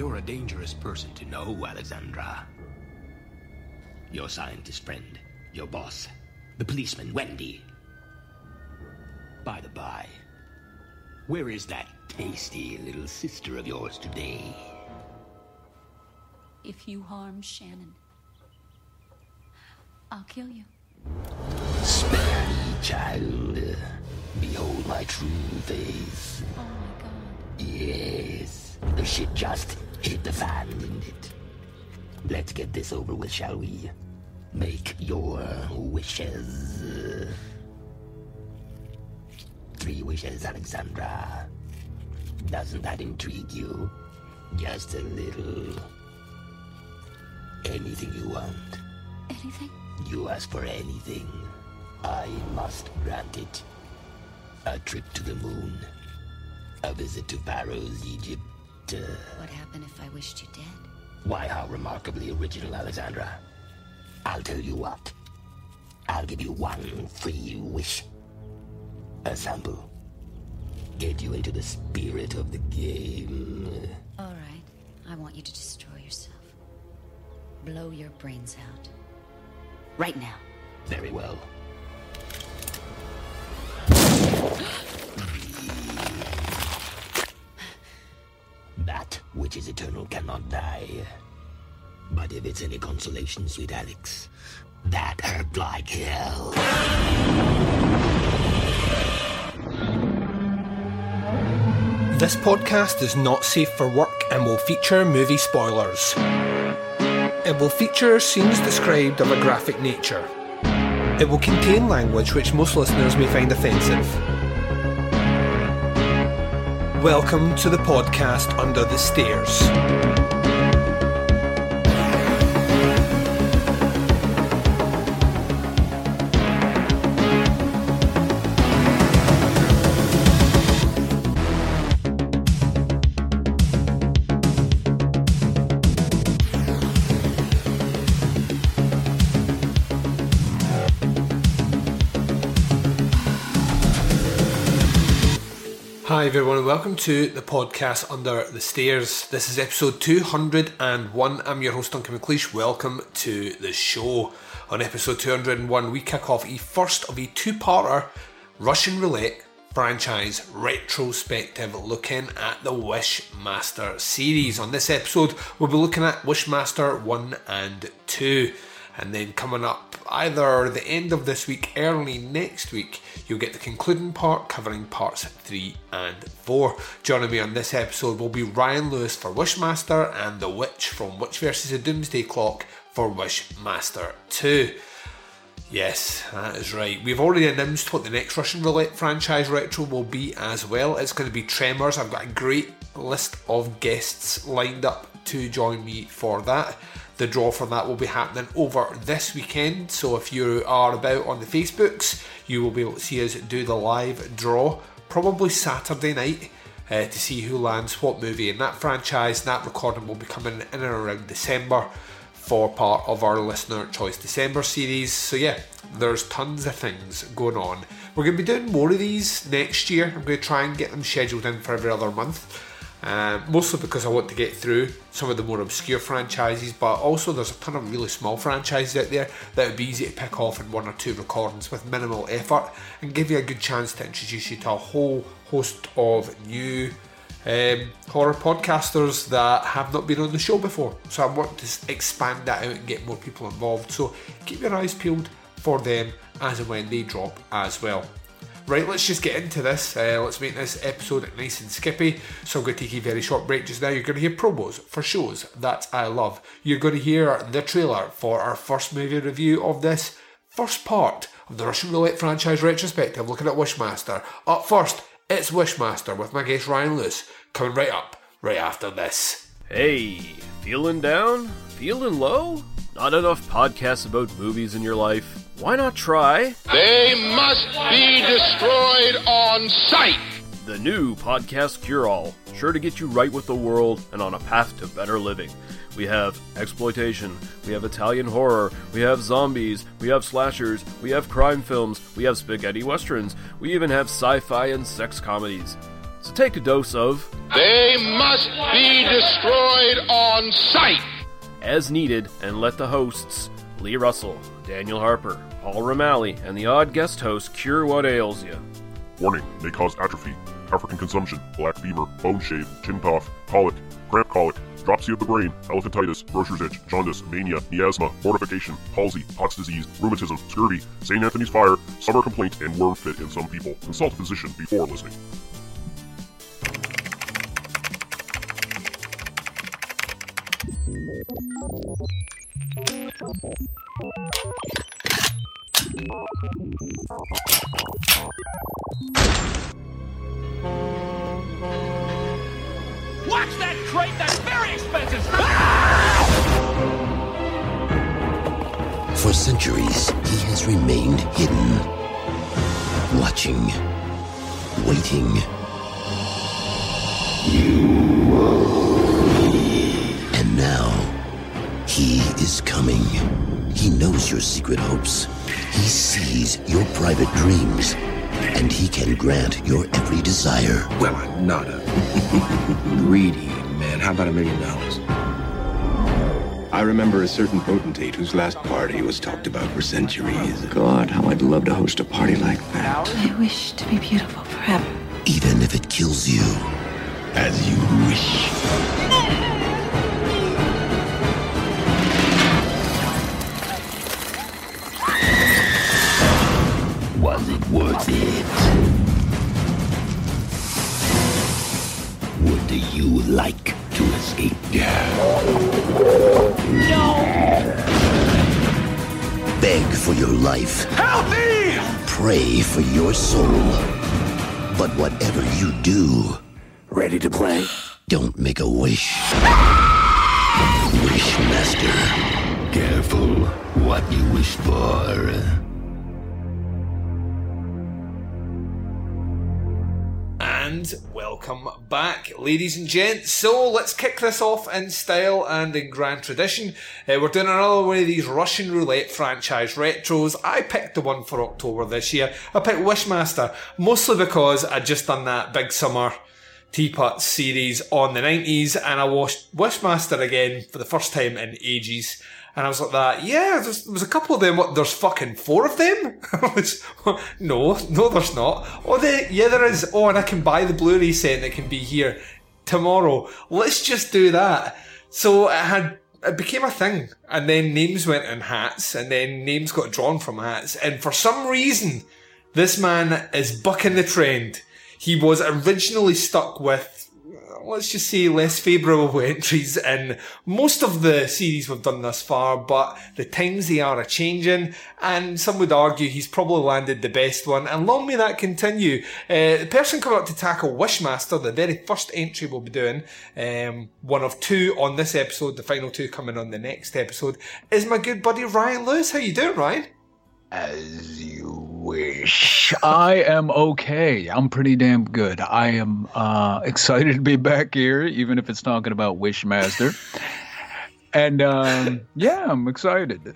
You're a dangerous person to know, Alexandra. Your scientist friend, your boss, the policeman, Wendy. By the by, where is that tasty little sister of yours today? If you harm Shannon, I'll kill you. Spare me, child. Behold my true face. Oh my god. Yes, the shit just hit the fan, didn't it? Let's get this over with, shall we? Make your wishes. Three wishes, Alexandra. Doesn't that intrigue you? Just a little. Anything you want. Anything? You ask for anything. I must grant it. A trip to the moon. A visit to Pharaoh's Egypt. What happened if I wished you dead? why, how remarkably original, Alexandra. I'll tell you what. I'll give you one free wish. A sample. Get you into the spirit of the game. All right. I want you to destroy yourself. Blow your brains out. Right now. Very well. which is eternal cannot die. But if it's any consolation, sweet Alex, that hurt like hell. This podcast is not safe for work and will feature movie spoilers. It will feature scenes described of a graphic nature. It will contain language which most listeners may find offensive. Welcome to the podcast Under the Stairs. Hi everyone, and welcome to the podcast Under the Stairs. This is episode 201. I'm your host Duncan McLeish. Welcome to the show. On episode 201, we kick off a first of a two-parter Russian roulette franchise retrospective looking at the Wishmaster series. On this episode, we'll be looking at Wishmaster 1 and 2. And then coming up either the end of this week, early next week, you'll get the concluding part covering parts 3 and 4. Joining me on this episode will be Ryan Lewis for Wishmaster and The Witch from Witch vs. the Doomsday Clock for Wishmaster 2. Yes, that is right. We've already announced what the next Russian Roulette franchise retro will be as well. It's going to be Tremors. I've got a great list of guests lined up to join me for that. The draw for that will be happening over this weekend. So if you are about on the Facebooks, you will be able to see us do the live draw probably Saturday night uh, to see who lands what movie in that franchise. That recording will be coming in and around December for part of our listener choice December series. So yeah, there's tons of things going on. We're going to be doing more of these next year. I'm going to try and get them scheduled in for every other month. Um, mostly because I want to get through some of the more obscure franchises, but also there's a ton of really small franchises out there that would be easy to pick off in one or two recordings with minimal effort and give you a good chance to introduce you to a whole host of new um, horror podcasters that have not been on the show before. So I want to expand that out and get more people involved. So keep your eyes peeled for them as and when they drop as well. Right, let's just get into this. Uh, let's make this episode nice and skippy. So I'm going to take a very short break just now. You're going to hear promos for shows that I love. You're going to hear the trailer for our first movie review of this first part of the Russian Roulette franchise retrospective looking at Wishmaster. Up first, it's Wishmaster with my guest Ryan Lewis coming right up right after this. Hey, feeling down? Feeling low? Not enough podcasts about movies in your life? Why not try They must be destroyed on sight. the new podcast Cure All? Sure to get you right with the world and on a path to better living. We have exploitation, we have Italian horror, we have zombies, we have slashers, we have crime films, we have spaghetti westerns, we even have sci fi and sex comedies. So take a dose of They must be destroyed on sight. as needed and let the hosts, Lee Russell, Daniel Harper, Paul Romali, and the odd guest host cure what ails you. Warning may cause atrophy, African consumption, black fever, bone shave, chin cough, colic, cramp colic, dropsy of the brain, elephantitis, grocer's itch, jaundice, mania, miasma, mortification, palsy, Pott's disease, rheumatism, scurvy, St. Anthony's fire, summer complaint, and worm fit in some people. Consult a physician before listening. Watch that crate! That's very expensive! For centuries, he has remained hidden, watching, waiting. And now, he is coming. He knows your secret hopes. He sees your private dreams. And he can grant your every desire. Well, I'm not a greedy man. How about a million dollars? I remember a certain potentate whose last party was talked about for centuries. Oh, God, how I'd love to host a party like that. I wish to be beautiful forever. Even if it kills you. As you wish. it worth? Would you like to escape? No! Beg for your life. Help me! Pray for your soul. But whatever you do, Ready to play? don't make a wish. Ah! Wishmaster. Careful what you wish for. Welcome back, ladies and gents. So let's kick this off in style and in grand tradition. Uh, we're doing another one of these Russian roulette franchise retros. I picked the one for October this year. I picked Wishmaster, mostly because I'd just done that big summer Teapot series on the 90s and I watched Wishmaster again for the first time in ages. And I was like that, yeah, there's, there was a couple of them, what, there's fucking four of them? No, no there's not. Oh, they, yeah there is. Oh, and I can buy the Blu-ray set that can be here tomorrow. Let's just do that. So it had, it became a thing. And then names went in hats and then names got drawn from hats. And for some reason, this man is bucking the trend. He was originally stuck with let's just say less favourable entries in most of the series we've done thus far, but the times they are a changing, and some would argue he's probably landed the best one, and long may that continue. Uh, the person coming up to tackle Wishmaster, the very first entry we'll be doing, um, one of two on this episode, the final two coming on the next episode, is my good buddy Ryan Lewis. How you doing, Ryan? As you wish. I am okay. I'm pretty damn good. I am uh, excited to be back here, even if it's talking about Wishmaster. and um, yeah, I'm excited.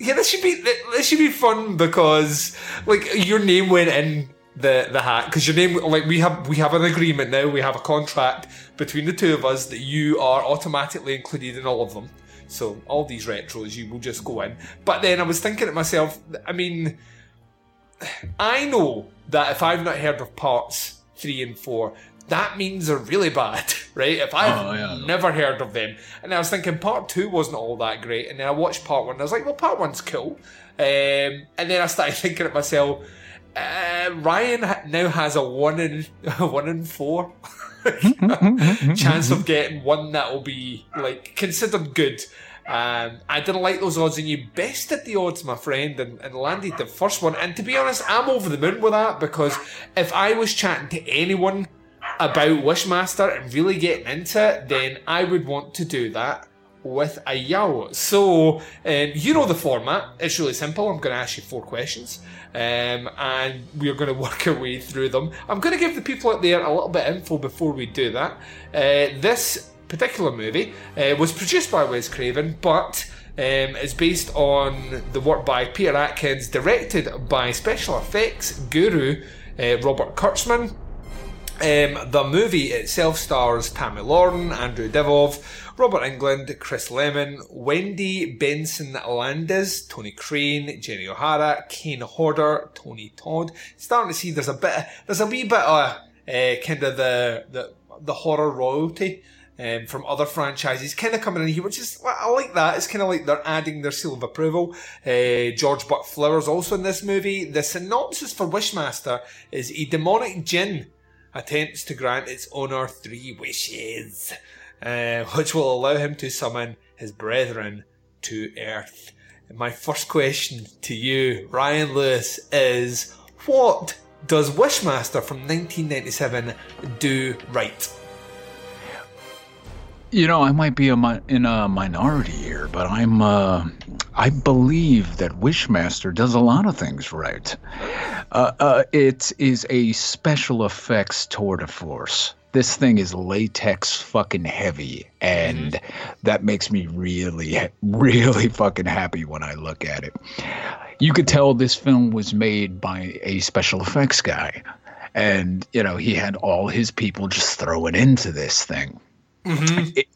Yeah, this should be this should be fun because like your name went in the the hat because your name like we have we have an agreement now we have a contract between the two of us that you are automatically included in all of them. So all these retros you will just go in. But then I was thinking to myself, I mean, I know that if I've not heard of parts three and four, that means they're really bad, right? If I've Oh, yeah. never heard of them, and I was thinking part two wasn't all that great, and then I watched part one, and I was like, well, part one's cool, um, and then I started thinking to myself, uh, Ryan now has a one in one in four chance of getting one that will be like considered good. Um, I didn't like those odds, and you bested the odds, my friend, and, and landed the first one. And to be honest, I'm over the moon with that because if I was chatting to anyone about Wishmaster and really getting into it, then I would want to do that with a Yao. So, um, you know the format. It's really simple. I'm going to ask you four questions, um, and we're going to work our way through them. I'm going to give the people out there a little bit of info before we do that. Uh, this particular movie uh, was produced by Wes Craven, but um, is based on the work by Peter Atkins, directed by special effects guru uh, Robert Kurtzman. Um, the movie itself stars Tammy Lauren, Andrew Divoff, Robert Englund, Chris Lemmon, Wendy Benson Landis, Tony Crane, Jenny O'Hara, Kane Hodder, Tony Todd. Starting to see there's a bit, there's a wee bit of uh, kind of the, the the horror royalty um, from other franchises kind of coming in here, which is, I like that. It's kind of like they're adding their seal of approval. Uh, George Buck Flowers also in this movie. The synopsis for Wishmaster is a demonic jinn attempts to grant its owner three wishes, uh, which will allow him to summon his brethren to Earth. My first question to you, Ryan Lewis, is what does Wishmaster from 1997 do right? You know, I might be a mi- in a minority here, but I'm uh, I believe that Wishmaster does a lot of things right. Uh, uh, it is a special effects tour de force. This thing is latex fucking heavy, and that makes me really, really fucking happy when I look at it. You could tell this film was made by a special effects guy, and you know he had all his people just throwing into this thing it,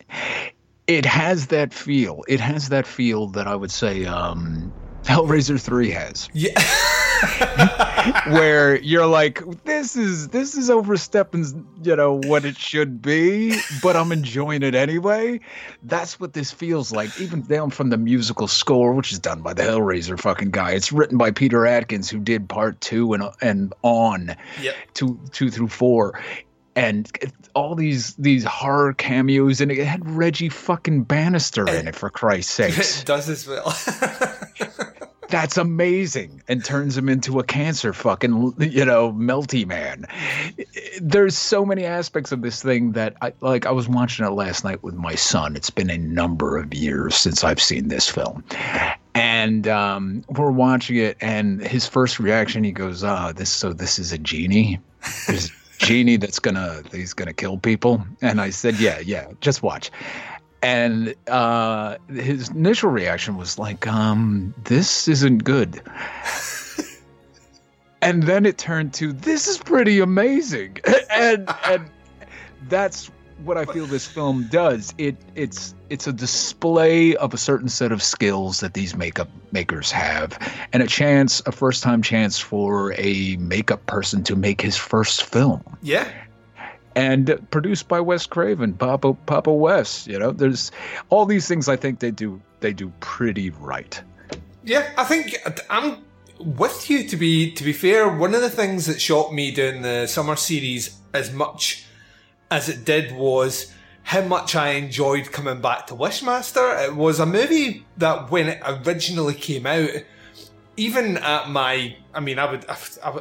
it has that feel. It has that feel that I would say um, Hellraiser Three has. Yeah. where you're like, this is this is overstepping, you know, what it should be, but I'm enjoying it anyway. That's what this feels like, even down from the musical score, which is done by the Hellraiser fucking guy. It's written by Peter Atkins, who did part two and and on, Yep. two two through four. And all these these horror cameos, and it had Reggie fucking Bannister in it for Christ's sake. it does as well. That's amazing, and turns him into a cancer fucking you know melty man. There's so many aspects of this thing that I like. I was watching it last night with my son. It's been a number of years since I've seen this film, and um, we're watching it. And his first reaction, he goes, "Ah, this so this is a genie." There's genie that's gonna he's gonna kill people? And i said yeah yeah just watch. And uh his initial reaction was like um this isn't good. And then it turned to this is pretty amazing. And and that's what i feel this film does. It it's it's a display of a certain set of skills that these makeup makers have and a chance a first time chance for a makeup person to make his first film yeah. and produced by Wes Craven, Papa Papa Wes. You know, there's all these things. I think they do they do pretty right. Yeah, I think I'm with you. To be to be fair, one of the things that shocked me during the summer series as much as it did was how much I enjoyed coming back to Wishmaster. It was a movie that when it originally came out, even at my, I mean, I would, I,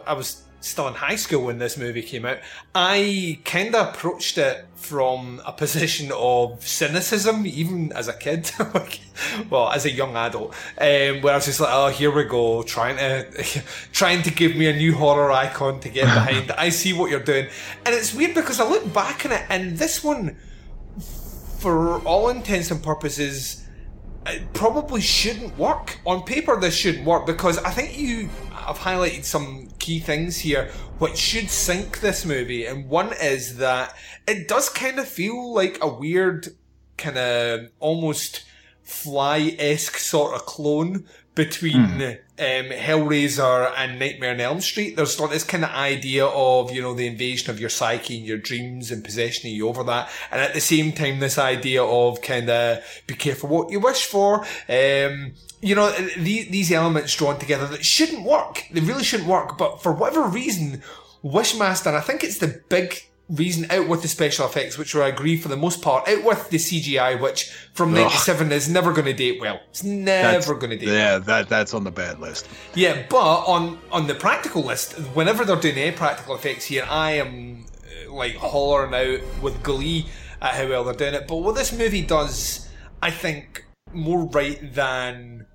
I was still in high school when this movie came out. I kind of approached it from a position of cynicism, even as a kid, well, as a young adult, um, where I was just like, oh, here we go, trying to, trying to give me a new horror icon to get behind. I see what you're doing, and it's weird because I look back on it, and this one, for all intents and purposes, it probably shouldn't work. On paper, this shouldn't work because I think you have highlighted some key things here which should sink this movie. And one is that it does kind of feel like a weird, kind of almost fly esque sort of clone between um, Hellraiser and Nightmare on Elm Street. There's this kind of idea of, you know, the invasion of your psyche and your dreams and possessioning you over that. And at the same time, this idea of kind of be careful what you wish for. Um, you know, these, these elements drawn together that shouldn't work. They really shouldn't work. But for whatever reason, Wishmaster, I think it's the big reason out with the special effects, which I agree for the most part, out with the CGI, which from Ugh. '97 is never going to date well. It's never going to date. well. Yeah, that that's on the bad list. Yeah, but on on the practical list, whenever they're doing any practical effects here, I am uh, like hollering out with glee at how well they're doing it. But what this movie does, I think, more right than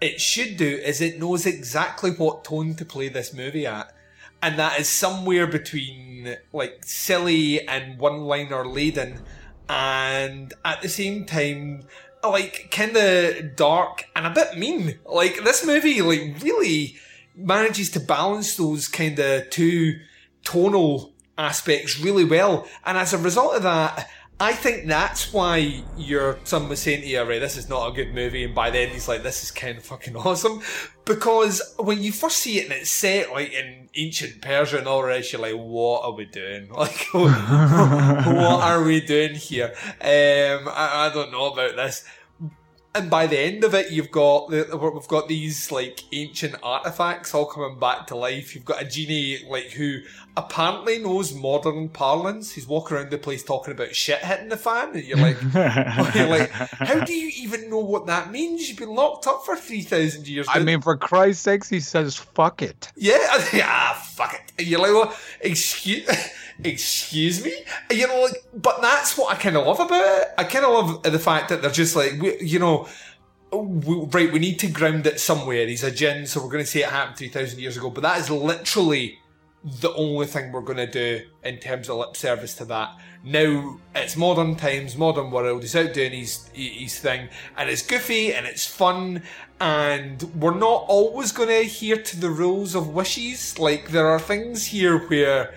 it should do is it knows exactly what tone to play this movie at. And that is somewhere between like silly and one liner laden and at the same time like kind of dark and a bit mean. Like this movie like really manages to balance those kind of two tonal aspects really well. And as a result of that, I think that's why your son was saying to you, right, this is not a good movie, and by then he's like, this is kind of fucking awesome. Because when you first see it and it's set like in ancient Persia and all the rest, you're like, what are we doing? Like, what are we doing here? Um, I, I don't know about this and by the end of it, you've got we've got these like ancient artifacts all coming back to life. You've got a genie like who apparently knows modern parlance. He's walking around the place talking about shit hitting the fan, and you're like, you're like, how do you even know what that means? You've been locked up for three thousand years. I mean, for Christ's sakes, he says, "Fuck it." Yeah, yeah, fuck it. And you're like, well, excuse. excuse me? You know like but that's what i kind of love about it. I kind of love the fact that they're just like we, you know we, right we need to ground it somewhere. He's a jinn so we're going to say it happened 3000 years ago but that is literally the only thing we're going to do in terms of lip service to that. Now it's modern times modern world. He's out doing his his thing and it's goofy and it's fun and we're not always going to adhere to the rules of wishes. Like there are things here where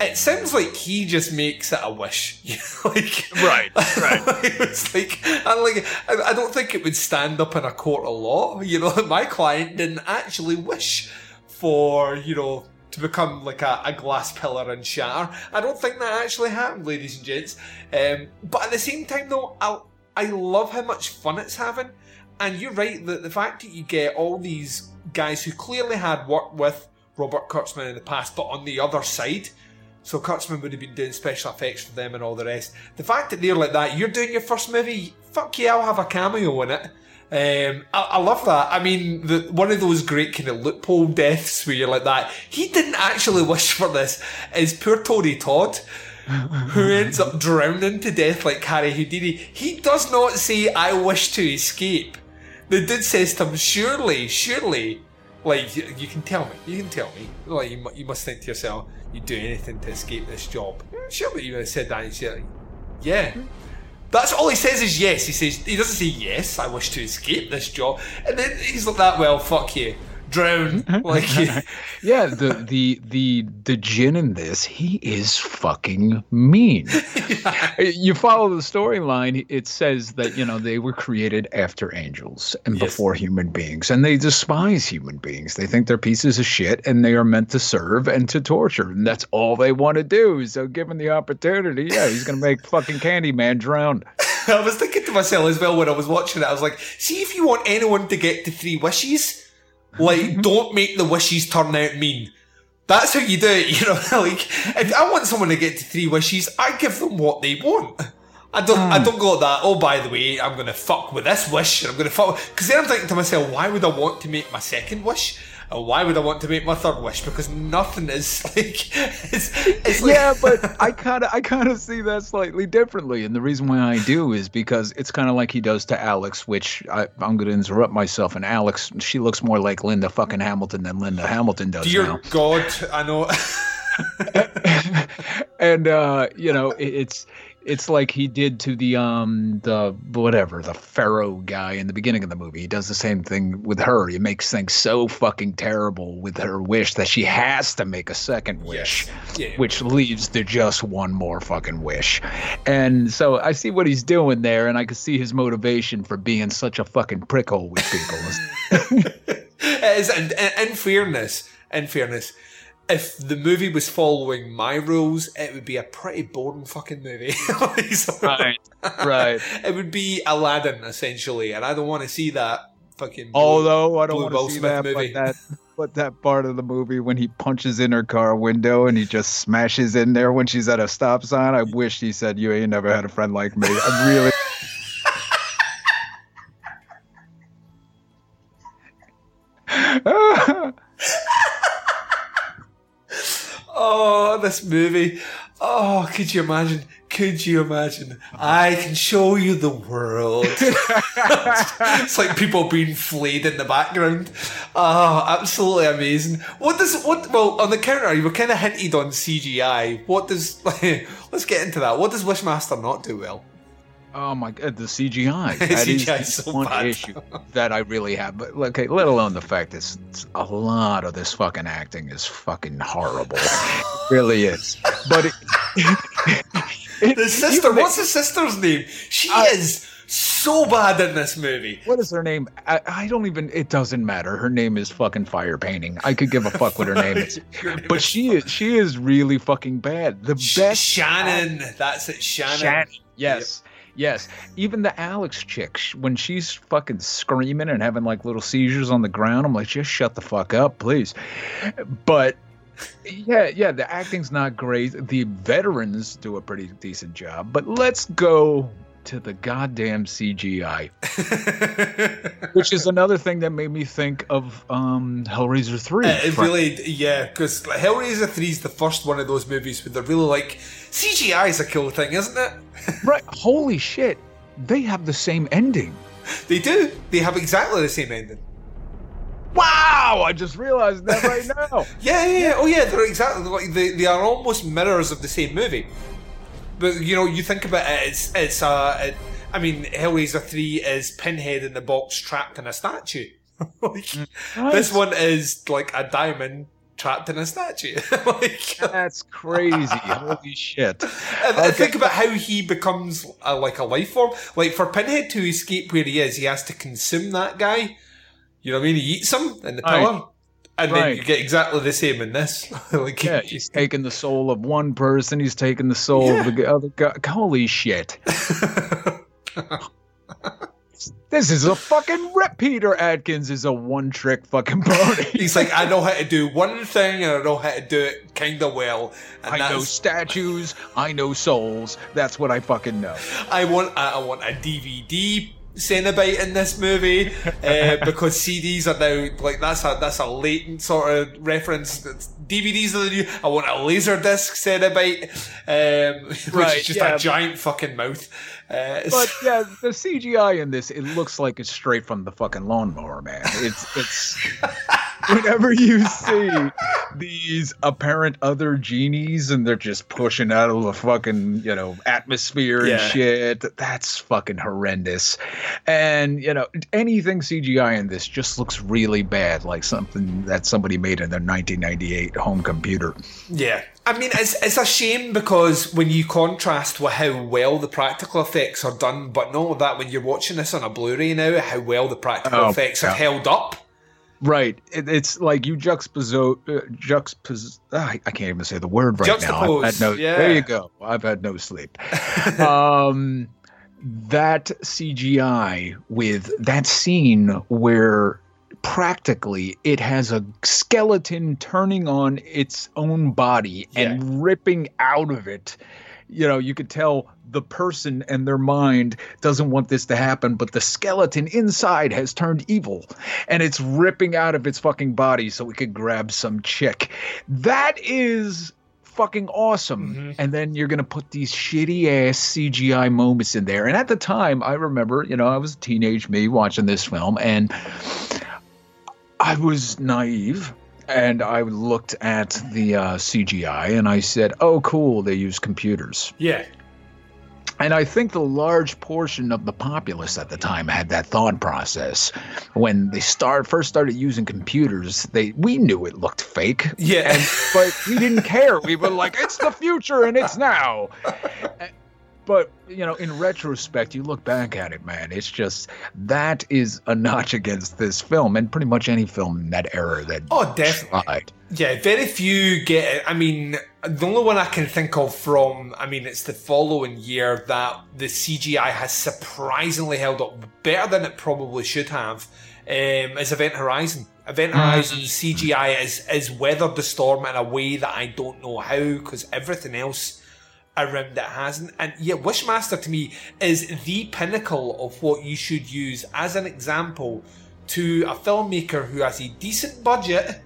it sounds like he just makes it a wish. like right, right. it's like, and like, I, I don't think it would stand up in a court of law. You know, my client didn't actually wish for you know to become like a, a glass pillar and shatter. I don't think that actually happened, ladies and gents. Um, but at the same time, though, I I love how much fun it's having. And you're right that the fact that you get all these guys who clearly had worked with Robert Kurtzman in the past, but on the other side so Kurtzman would have been doing special effects for them and all the rest. The fact that they're like that, you're doing your first movie, fuck yeah, I'll have a cameo in it. Um, I, I, love that. I mean, the, one of those great kind of loophole deaths where you're like that. He didn't actually wish for this. Is poor Tony Todd, who ends up drowning to death like Harry Houdini. He does not say, "I wish to escape." The dude says to him, "Surely, surely, like you, you can tell me, you can tell me." Like you, you must think to yourself, you'd do anything to escape this job. Surely you would have said that. And like, yeah. That's all he says is yes. He says he doesn't say yes. I wish to escape this job, and then he's like that. Well, fuck you drown. Like, yeah, the the the the jinn in this, he is fucking mean. yeah. You follow the storyline. It says that you know they were created after angels and yes. before human beings, and they despise human beings. They think they're pieces of shit, and they are meant to serve and to torture, and that's all they want to do. So, given the opportunity, yeah, he's gonna make fucking Candyman drown. I was thinking to myself as well when I was watching it. I was like, see if you want anyone to get to three wishes like, don't make the wishes turn out mean. That's how you do it, you know. like, if I want someone to get to three wishes, I give them what they want. I don't. Mm. I don't go that. Oh, by the way, I'm gonna fuck with this wish, and I'm gonna fuck. Because then I'm thinking to myself, why would I want to make my second wish? And why would I want to make my third wish? Because nothing is like. It's, it's like yeah, but I kind of, I kind of see that slightly differently, and the reason why I do is because it's kind of like he does to Alex, which I, am going to interrupt myself. And Alex, she looks more like Linda fucking Hamilton than Linda Hamilton does Dear now. God, I know. and uh, you know, it's it's like he did to the um the whatever the pharaoh guy in the beginning of the movie. He does the same thing with her. He makes things so fucking terrible with her wish that she has to make a second wish, yes. yeah. which leads to just one more fucking wish. And so I see what he's doing there, and I can see his motivation for being such a fucking prickhole with people. As and, in fairness, in fairness, if the movie was following my rules, it would be a pretty boring fucking movie. right, right. It would be Aladdin essentially, and I don't want to see that fucking. Blue, Although I don't want to see that, movie. But that, but that part of the movie when he punches in her car window and he just smashes in there when she's at a stop sign. I wish he said, "You ain't never had a friend like me." I really. Oh, this movie. Oh, could you imagine? Could you imagine? I can show you the world. it's like people being flayed in the background. Oh, absolutely amazing. What does what? Well, on the counter, you were kind of hinted on CGI. What does? let's get into that. What does Wishmaster not do well? Oh my god, the CGI. That is CGI is so one bad. issue that I really have. But okay, let alone the fact that a lot of this fucking acting is fucking horrible. it really is. But it, The sister, what's the sister's name? She is so bad in this movie. what is her name? I, I don't even. It doesn't matter. Her name is fucking Fire Painting. I could give a fuck what her name is. But she is. She is really fucking bad. The Sh- best Shannon. That's it, Shannon. Shannon. Yes. Yes. Even the Alex chick, when she's fucking screaming and having like little seizures on the ground, I'm like, just shut the fuck up, please. But yeah, yeah, the acting's not great. The veterans do a pretty decent job. But let's go to the goddamn CGI, which is another thing that made me think of um, Hellraiser 3. Uh, it really, yeah, because Hellraiser 3 is the first one of those movies where they're really like, CGI is a cool thing, isn't it? right. Holy shit. They have the same ending. They do. They have exactly the same ending. Wow! I just realized that right now. Yeah, yeah, yeah. Oh, yeah. They're exactly like they, they are almost mirrors of the same movie. But you know, you think about it, it's it's uh, it, I mean, Hellraiser three is Pinhead in the box trapped in a statue. like, This one is like a diamond trapped in a statue. like, That's crazy. Holy shit. and, and think about how he becomes a, like a life form. Like for Pinhead to escape where he is, he has to consume that guy. You know what I mean? He eats him in the Right. pillar. And then you get exactly the same in this. like, Yeah, he's taking the soul of one person, he's taking the soul of the other guy. Holy shit. This is a fucking rip. Peter Atkins is a one trick fucking pony. He's like, I know how to do one thing and I know how to do it kind of well. I know statues, I know souls. That's what I fucking know. I want I want a DVD Cenobite in this movie uh, because CDs are now like that's a that's a latent sort of reference. DVDs are the new. I want a laser disc Cenobite, um, which Right, is just yeah. a giant fucking mouth. Uh, But yeah, the CGI in this, it looks like it's straight from the fucking lawnmower, man. It's it's whenever you see these apparent other genies and they're just pushing out of the fucking, you know, atmosphere and Yeah. shit, that's fucking horrendous. And, you know, anything CGI in this just looks really bad, like something that somebody made in their 1998 home computer. Yeah. I mean, it's, it's a shame because when you contrast with how well the practical effects are done, but not only that, when you're watching this on a Blu ray now, how well the practical Oh, effects are yeah. held up. Right. It, it's like you juxtapose, uh, juxtapose. ah, I can't even say the word right now. I've had no. yeah. There you go. I've had no sleep. um, that CGI with that scene where practically it has a skeleton turning on its own body and ripping out of it. You know, you could tell the person and their mind doesn't want this to happen, but the skeleton inside has turned evil and it's ripping out of its fucking body so it could grab some chick. That is fucking awesome. Mm-hmm. And then you're going to put these shitty ass CGI moments in there. And at the time, I remember, you know, I was a teenage me watching this film and I was naive and I looked at the uh, CGI and I said, oh, cool, they use computers. Yeah. And I think the large portion of the populace at the time had that thought process. When they start first started using computers, they we knew it looked fake. Yeah. And, but we didn't care. We were like, it's the future and it's now. But you know, in retrospect, you look back at it, man. It's just that is a notch against this film, and pretty much any film in that era that Oh, definitely. tried. Yeah, very few get it. I mean, the only one I can think of from, I mean, it's the following year that the CGI has surprisingly held up better than it probably should have. Um, is Event Horizon. Event Horizon CGI is is weathered the storm in a way that I don't know how because everything else around that hasn't. And yet, Wishmaster to me is the pinnacle of what you should use as an example to a filmmaker who has a decent budget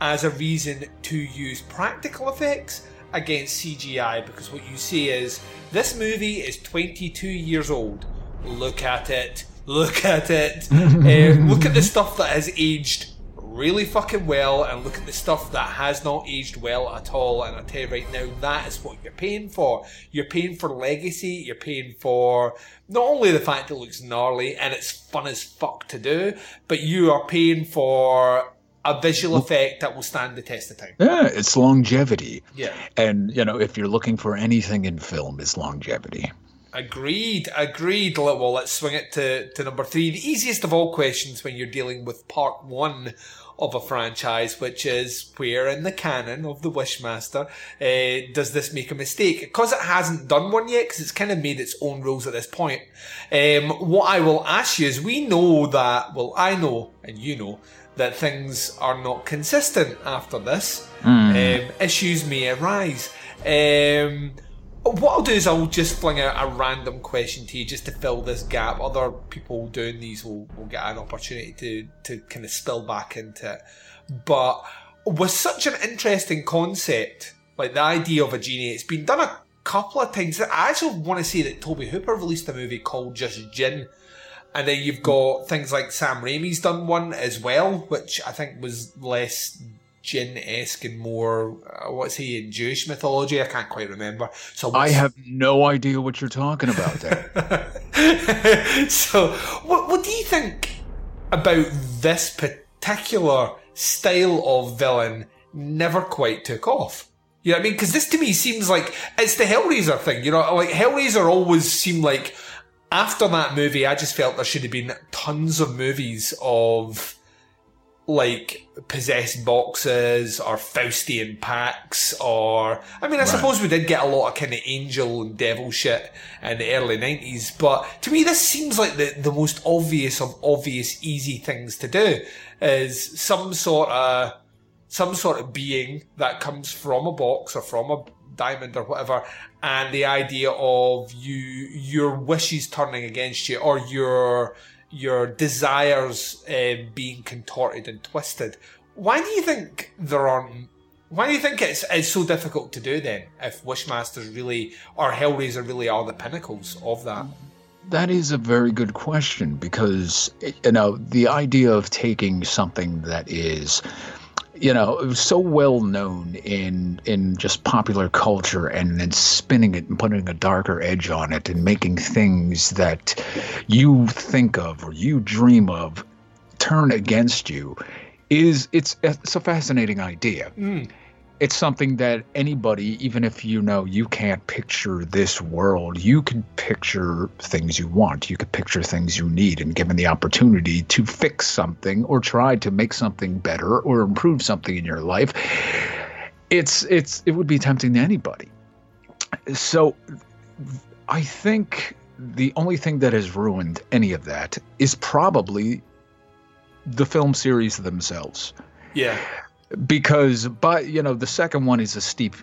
as a reason to use practical effects against CGI because what you see is this movie is 22 years old. Look at it. Look at it. Uh, look at the stuff that has aged really fucking well and look at the stuff that has not aged well at all. And I tell you right now, that is what you're paying for. You're paying for legacy. You're paying for not only the fact it looks gnarly and it's fun as fuck to do, but you are paying for a visual effect that will stand the test of time. Yeah, it's longevity. Yeah. And, you know, if you're looking for anything in film, it's longevity. Agreed, agreed. Well, let's swing it to, to number three. The easiest of all questions when you're dealing with part one of a franchise, which is where in the canon of the Wishmaster uh, does this make a mistake? Because it hasn't done one yet, because it's kind of made its own rules at this point. Um, what I will ask you is, we know that, well, I know, and you know, that things are not consistent after this. Mm. Um, issues may arise. Um, what I'll do is I'll just fling out a random question to you just to fill this gap. Other people doing these will, will get an opportunity to, to kind of spill back into it. But with such an interesting concept, like the idea of a genie, it's been done a couple of times. I actually want to say that Tobe Hooper released a movie called Just Djinn. And then you've got things like Sam Raimi's done one as well, which I think was less jinn esque and more uh, what's he in Jewish mythology? I can't quite remember. So I have no idea what you're talking about there. so what what do you think about this particular style of villain? Never quite took off. You know what I mean? Because this to me seems like it's the Hellraiser thing. You know, like Hellraiser always seemed like after that movie, I just felt there should have been tons of movies of like possessed boxes or Faustian pacts or I mean I Right. suppose we did get a lot of kind of angel and devil shit in the early nineties, but to me this seems like the, the most obvious of obvious easy things to do is some sort of some sort of being that comes from a box or from a diamond or whatever, and the idea of you your wishes turning against you or your your desires uh, being contorted and twisted. Why do you think there aren't? Why do you think it's it's so difficult to do then? If Wishmasters really or Hellraiser really are the pinnacles of that? That is a very good question because you know the idea of taking something that is you know so well known in in just popular culture and then spinning it and putting a darker edge on it and making things that you think of or you dream of turn against you is it's it's a fascinating idea mm. It's something that anybody, even if you know you can't picture this world, you can picture things you want. You could picture things you need, and given the opportunity to fix something or try to make something better or improve something in your life, it's it's it would be tempting to anybody. So, I think the only thing that has ruined any of that is probably the film series themselves Yeah. Because but you know the second one is a steep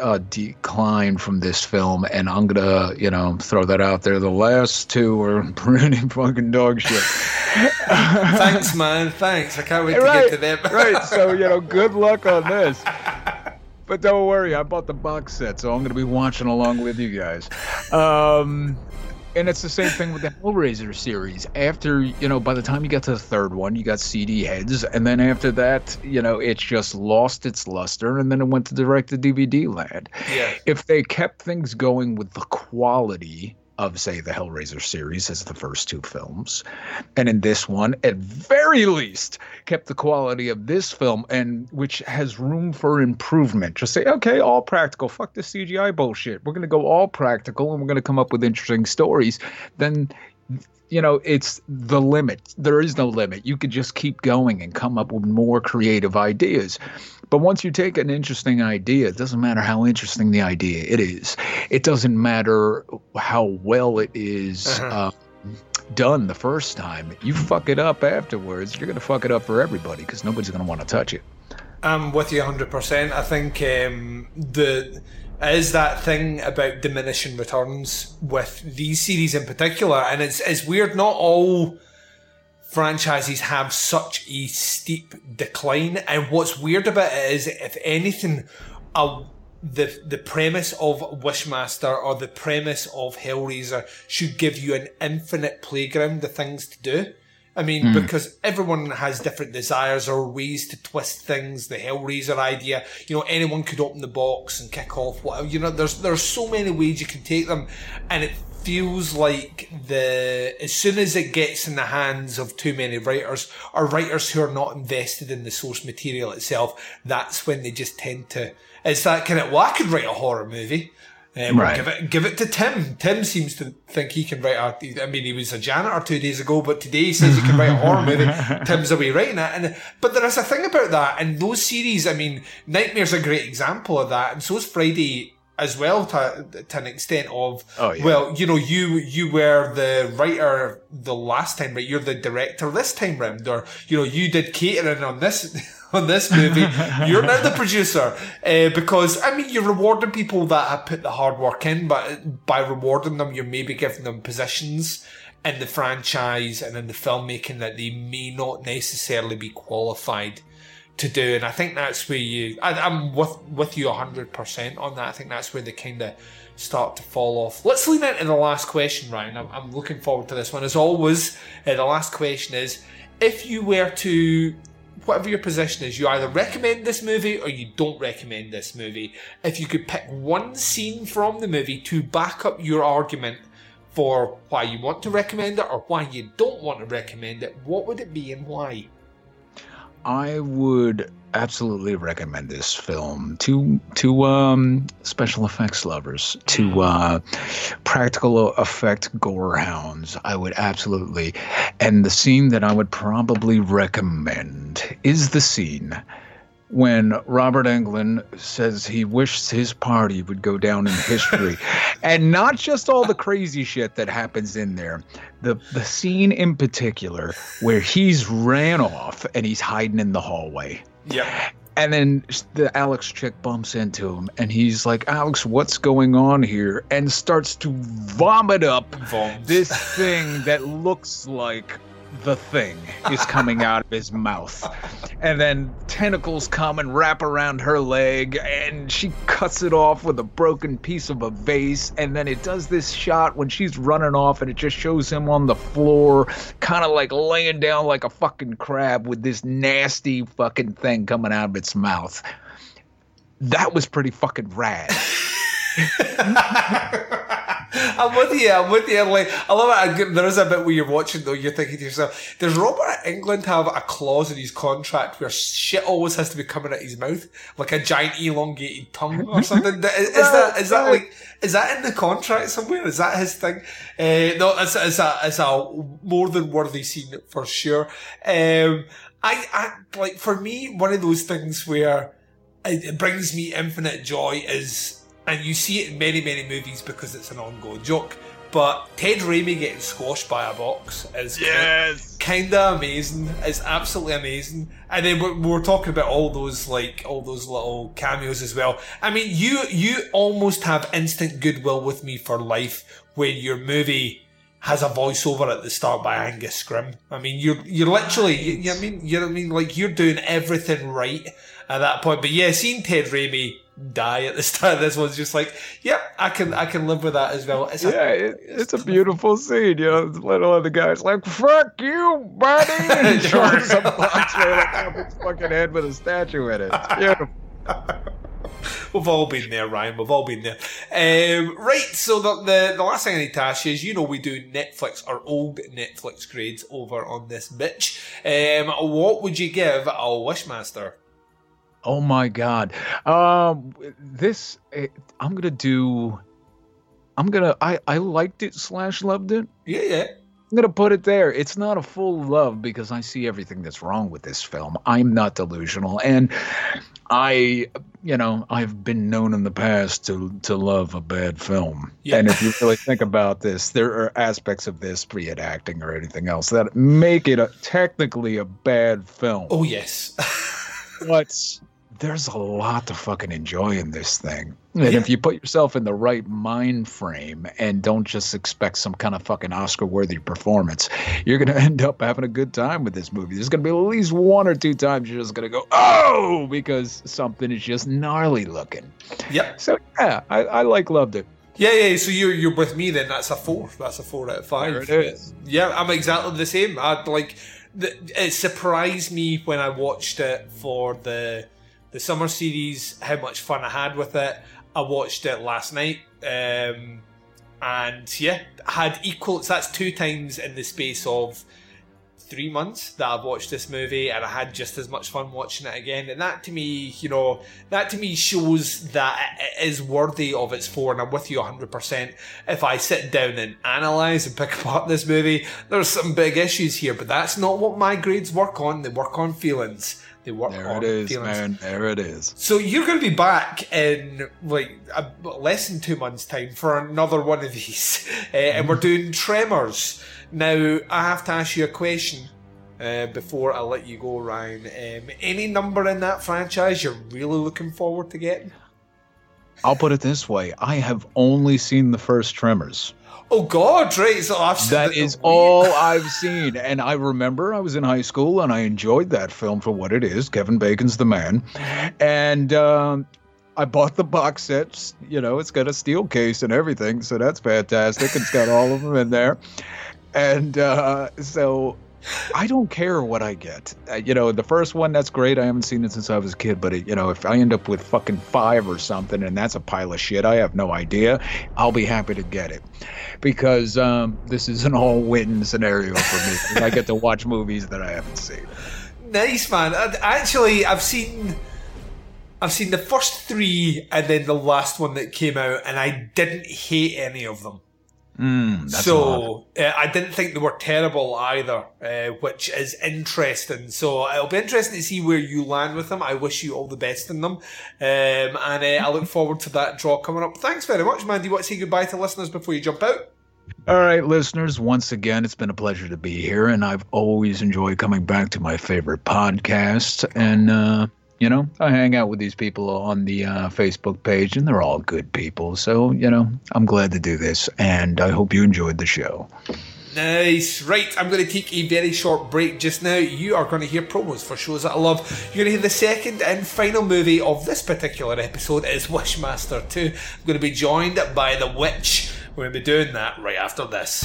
uh, decline from this film and i'm gonna you know throw that out there the last two are pretty fucking dog shit Thanks, man. Thanks. I can't wait to get to them. right so you know good luck on this but don't worry i bought the box set so i'm gonna be watching along with you guys um and it's the same thing with the Hellraiser series. After, you know, by the time you got to the third one, you got CD heads. And then after that, you know, it's just lost its luster and then it went to direct to DVD land. Yeah. If they kept things going with the quality of, say, the Hellraiser series as the first two films, and in this one, at very least, kept the quality of this film and which has room for improvement. Just say, okay, all practical. Fuck this CGI bullshit. We're gonna go all practical and we're gonna come up with interesting stories. Then you know, it's the limit. There is no limit. You could just keep going and come up with more creative ideas. But once you take an interesting idea, it doesn't matter how interesting the idea it is. It doesn't matter how well it is Uh-huh. uh, done the first time. You fuck it up afterwards, you're gonna fuck it up for everybody because nobody's gonna want to touch it. I'm with you 100%. I think um, the is that thing about diminishing returns with these series in particular, and it's it's weird. Not all franchises have such a steep decline, and what's weird about it is, if anything, a, the the premise of Wishmaster or the premise of Hellraiser should give you an infinite playground of things to do. I mean, Mm. because everyone has different desires or ways to twist things. The Hellraiser idea, you know, anyone could open the box and kick off whatever. You know, there's there's so many ways you can take them, and it feels like the as soon as it gets in the hands of too many writers or writers who are not invested in the source material itself, that's when they just tend to. It's that kind of well, I could write a horror movie. Um, we'll Right. give it give it to Tim. Tim seems to think he can write a. I mean, he was a janitor two days ago, but today he says he can write a horror movie. Tim's away writing it, and but there is a thing about that, and those series. I mean, Nightmare's a great example of that, and so is Friday as well to to an extent of. Oh, yeah. Well, you know, you you were the writer the last time, right? You're the director this time round, or you know, you did catering on this. On this movie, you're now the producer uh, because I mean you're rewarding people that have put the hard work in, but by rewarding them, you're maybe giving them positions in the franchise and in the filmmaking that they may not necessarily be qualified to do. And I think that's where you, I, I'm with with you hundred percent on that. I think that's where they kind of start to fall off. Let's lean into the last question, Ryan. I'm, I'm looking forward to this one. As always, uh, the last question is: if you were to whatever your position is, you either recommend this movie or you don't recommend this movie. If you could pick one scene from the movie to back up your argument for why you want to recommend it or why you don't want to recommend it, what would it be and why? I would absolutely recommend this film to to um, special effects lovers, to uh, practical effect gore hounds. I would absolutely, and the scene that I would probably recommend is the scene when Robert Englund says he wishes his party would go down in history, and not just all the crazy shit that happens in there. The the scene in particular where he's ran off and he's hiding in the hallway. Yep. And then the Alex chick bumps into him, and he's like, "Alex, what's going on here?" And starts to vomit up this thing that looks like the thing is coming out of his mouth. And then tentacles come and wrap around her leg, and she cuts it off with a broken piece of a vase. And then it does this shot when she's running off, and it just shows him on the floor, kind of like laying down like a fucking crab with this nasty fucking thing coming out of its mouth. That was pretty fucking rad. I'm with you. I'm with you. Like, I love it. There is a bit where you're watching though. You're thinking to yourself, "Does Robert Englund have a clause in his contract where shit always has to be coming out his mouth, like a giant elongated tongue or something?" is, is that is that like is that in the contract somewhere? Is that his thing? Uh, no, it's, it's a it's a more than worthy scene for sure. Um, I, I like for me one of those things where it, it brings me infinite joy is, and you see it in many, many movies because it's an ongoing joke. But Ted Raimi getting squashed by a box is Yes. kind of amazing. It's absolutely amazing. And then we're, we're talking about all those like all those little cameos as well. I mean, you you almost have instant goodwill with me for life when your movie has a voiceover at the start by Angus Scrimm. I mean, you're you're literally, you, you know I mean, you know what I mean, like you're doing everything right at that point. But yeah, seeing Ted Raimi die at the start of this one's just like, yep, I can I can live with that as well. It's a- Yeah, it, it's a beautiful scene. You know, the little other guy's like, "Fuck you, buddy!" and throws a box right up his fucking head with a statue in it. It's beautiful. We've all been there, Ryan. We've all been there. Um, right, so the, the the last thing I need to ask you is, you know, we do Netflix or old Netflix grades over on this bitch. Um, what would you give a Wishmaster? Oh my god. Um, this I'm gonna do. I'm gonna. I I liked it slash loved it. Yeah, yeah. I'm gonna put it there. It's not a full love because I see everything that's wrong with this film. I'm not delusional, and I, you know, I've been known in the past to to love a bad film. Yeah. And if you really think about this, there are aspects of this, be it acting or anything else, that make it a, technically a bad film. Oh yes. but there's a lot to fucking enjoy in this thing. And Yeah. if you put yourself in the right mind frame and don't just expect some kind of fucking Oscar worthy performance, you're going to end up having a good time with this movie. There's going to be at least one or two times you're just going to go, oh, because something is just gnarly looking. Yep. So, yeah, I, I like loved it. Yeah, yeah. So you're you're with me then. That's a four. That's a four out of five. There it is. Yeah, I'm exactly the same. I like the, it surprised me when I watched it for the the summer series how much fun I had with it. I watched it last night, um, and yeah, had equal. So that's two times in the space of three months that I've watched this movie, and I had just as much fun watching it again. And that to me, you know, that to me shows that it is worthy of its four. And I'm with you 100%. If I sit down and analyze and pick apart this movie, there's some big issues here, but that's not what my grades work on. They work on feelings. They work There on it is, feelings. man. There it is. So you're going to be back in like a, less than two months' time for another one of these, uh, and we're doing Tremors. Now I have to ask you a question uh, before I let you go, Ryan. Um, any number in that franchise you're really looking forward to getting? I'll put it this way: I have only seen the first Tremors. Oh God, right? So I've seen That is all I've seen. And I remember I was in high school and I enjoyed that film for what it is. Kevin Bacon's the man. And um, I bought the box sets. You know, it's got a steel case and everything. So that's fantastic. It's got all of them in there. And uh, so I don't care what I get. Uh, you know, the first one, that's great. I haven't seen it since I was a kid. But, it, you know, if I end up with fucking five or something and that's a pile of shit, I have no idea. I'll be happy to get it because um, this is an all win scenario for me. I get to watch movies that I haven't seen. Nice man. Actually, I've seen, I've seen the first three and then the last one that came out, and I didn't hate any of them. Mm, that's so uh, I didn't think they were terrible either, uh, which is interesting. So it'll be interesting to see where you land with them. I wish you all the best in them, um, and uh, I look forward to that draw coming up. Thanks very much, man. Do you want to say goodbye to listeners before you jump out? All right, listeners, once again, it's been a pleasure to be here, and I've always enjoyed coming back to my favorite podcast. And, uh, you know, I hang out with these people on the uh, Facebook page, and they're all good people. So, you know, I'm glad to do this, and I hope you enjoyed the show. Nice. Right, I'm going to take a very short break just now. You are going to hear promos for shows that I love. You're going to hear the second and final movie of this particular episode is Wishmaster 2. I'm going to be joined by The Witch. We're going to be doing that right after this.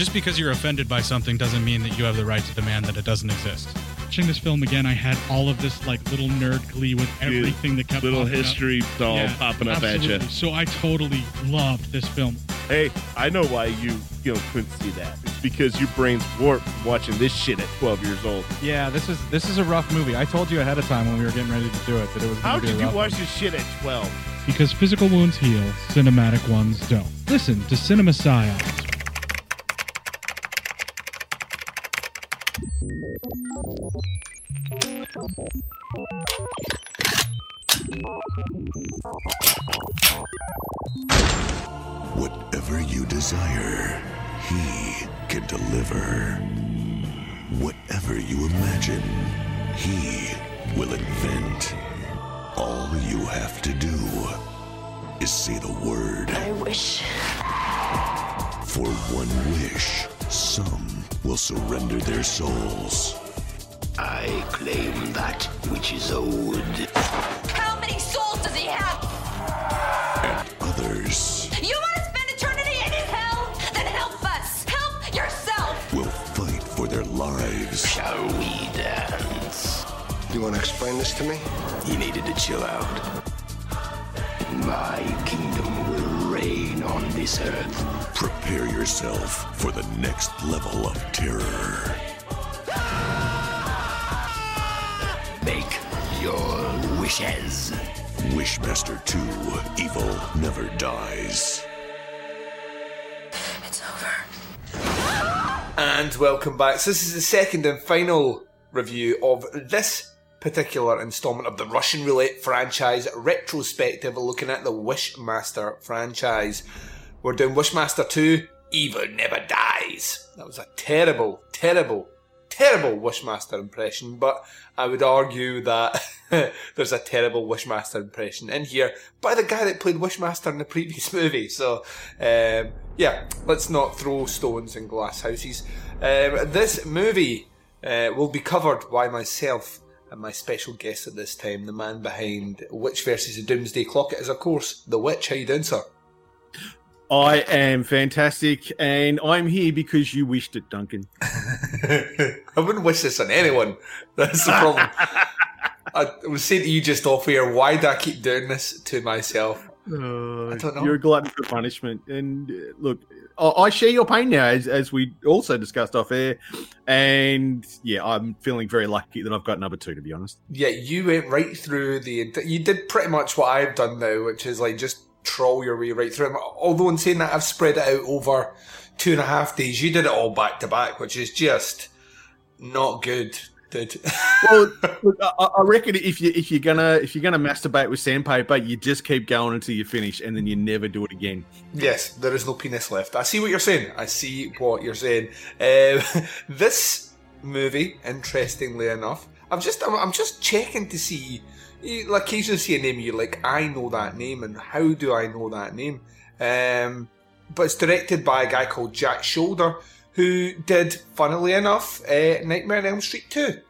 Just because you're offended by something doesn't mean that you have the right to demand that it doesn't exist. Watching this film again, I had all of this like little nerd glee with everything that kept Little popping up. history doll Yeah, popping up at you. So I totally loved this film. Hey, I know why you, you know, couldn't see that. It's because your brain's warped watching this shit at 12 years old. Yeah, this is this is a rough movie. I told you ahead of time when we were getting ready to do it that it was. gonna How be did a you rough watch one. this shit at 12? Because physical wounds heal, cinematic ones don't. Listen to Cinema Psyops. Whatever you desire, he can deliver. Whatever you imagine, he will invent. All you have to do is say the word. I wish. For one wish, some will surrender their souls. I claim that which is owed. How many souls does he have? And others You want to spend eternity in hell? Then help us. Help yourself. will fight for their lives. Shall we dance? You want to explain this to me? He needed to chill out. My kingdom will reign on this earth. Prepare yourself for the next level of terror. Make your wishes. Wishmaster 2 Evil Never Dies. It's over. And welcome back. So this is the second and final review of this particular installment of the Russian Roulette franchise retrospective, looking at the Wishmaster franchise. We're doing Wishmaster 2, Evil Never Dies. That was a terrible, terrible, terrible Wishmaster impression, but I would argue that there's a terrible Wishmaster impression in here by the guy that played Wishmaster in the previous movie. So, um, yeah, let's not throw stones in glass houses. Um, this movie uh, will be covered by myself and my special guest at this time, the man behind Witch versus the Doomsday Clock. Is, of course, The Witch. How you doing, sir? I am fantastic, and I'm here because you wished it, Duncan. I wouldn't wish this on anyone. That's the problem. I was saying to you just off here, why do I keep doing this to myself? Uh, I don't know. You're a glutton for punishment, and uh, look, I, I share your pain now, as, as we also discussed off air. And yeah, I'm feeling very lucky that I've got number two, to be honest. Yeah, you went right through the. You did pretty much what I've done now, which is like just troll your way right through them. Although in saying that, I've spread it out over two and a half days. You did it all back to back, which is just not good. Dude. well, I, reckon if you if you're gonna if you're gonna masturbate with sandpaper, you just keep going until you finish, and then you never do it again. Yes, there is no penis left. I see what you're saying. I see what you're saying. Um, this movie, interestingly enough, I'm just I'm, I'm just checking to see. You like, occasionally see a name, you're like, I know that name, and how do I know that name? Um, but it's directed by a guy called Jack Sholder, who did, funnily enough, uh, Nightmare on Elm Street 2,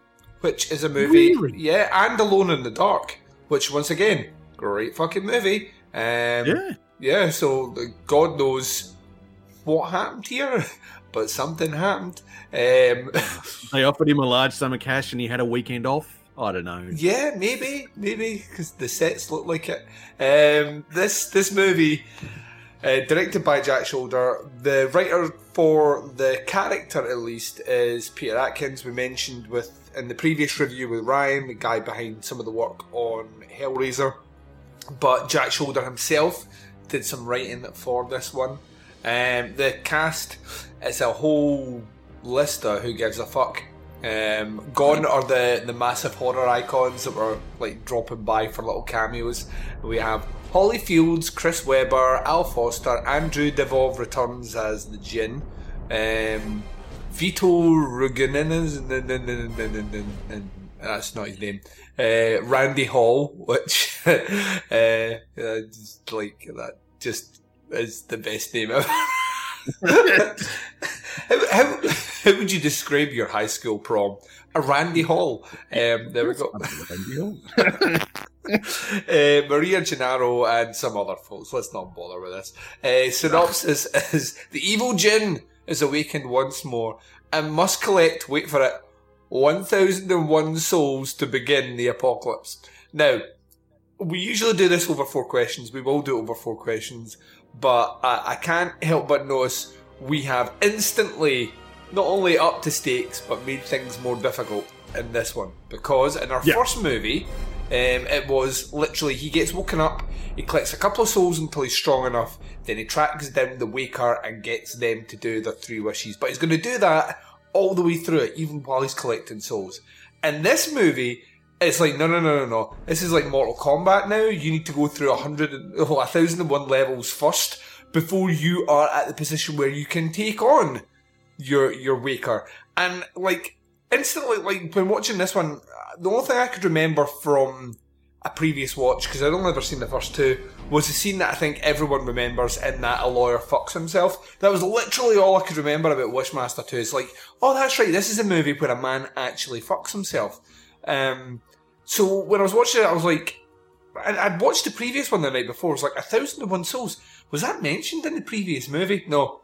which is a movie, Really? yeah, and Alone in the Dark, which once again, great fucking movie. Um, Yeah. yeah, so God knows what happened here, but something happened. Um, They offered him a large sum of cash, and he had a weekend off. I don't know. yeah, maybe, maybe because the sets look like it. Um, this this movie, uh, directed by Jack Sholder, the writer for the character at least is Peter Atkins. We mentioned with in the previous review with Ryan, the guy behind some of the work on Hellraiser. But Jack Sholder himself did some writing for this one. Um, the cast, it's a whole list of who gives a fuck. Um, gone are the, the massive horror icons that were like dropping by for little cameos. We have Holly Fields, Chris Webber, Al Foster, Andrew Divoff returns as the Jinn. Um, Vito Ruganinez, that's not his name. Uh, Randy Hall, which uh, uh, just like that, just is the best name ever. how, how, how would you describe your high school prom? A Randy Hall. Um, there we go. uh, Maria Gennaro and some other folks. Let's not bother with this. Uh, synopsis is the evil Jinn is awakened once more and must collect, wait for it, 1001 souls to begin the apocalypse. Now, we usually do this over four questions. We will do it over four questions, but I, I can't help but notice we have instantly not only up to stakes but made things more difficult in this one because in our Yeah. first movie, um, it was literally he gets woken up, he collects a couple of souls until he's strong enough, then he tracks down the waker and gets them to do their three wishes. But he's going to do that all the way through it, even while he's collecting souls. In this movie, it's like no, no, no, no, no. This is like Mortal Kombat now. You need to go through a hundred, oh, a thousand and one levels first before you are at the position where you can take on your your waker. And like instantly, like when watching this one, the only thing I could remember from a previous watch because I'd only ever seen the first two was the scene that I think everyone remembers in that a lawyer fucks himself. That was literally all I could remember about Wishmaster 2. It's like, oh, that's right, this is a movie where a man actually fucks himself. Um, so when I was watching it, I was like, I- I'd watched the previous one the night before. It was like a thousand and one souls. Was that mentioned in the previous movie? No.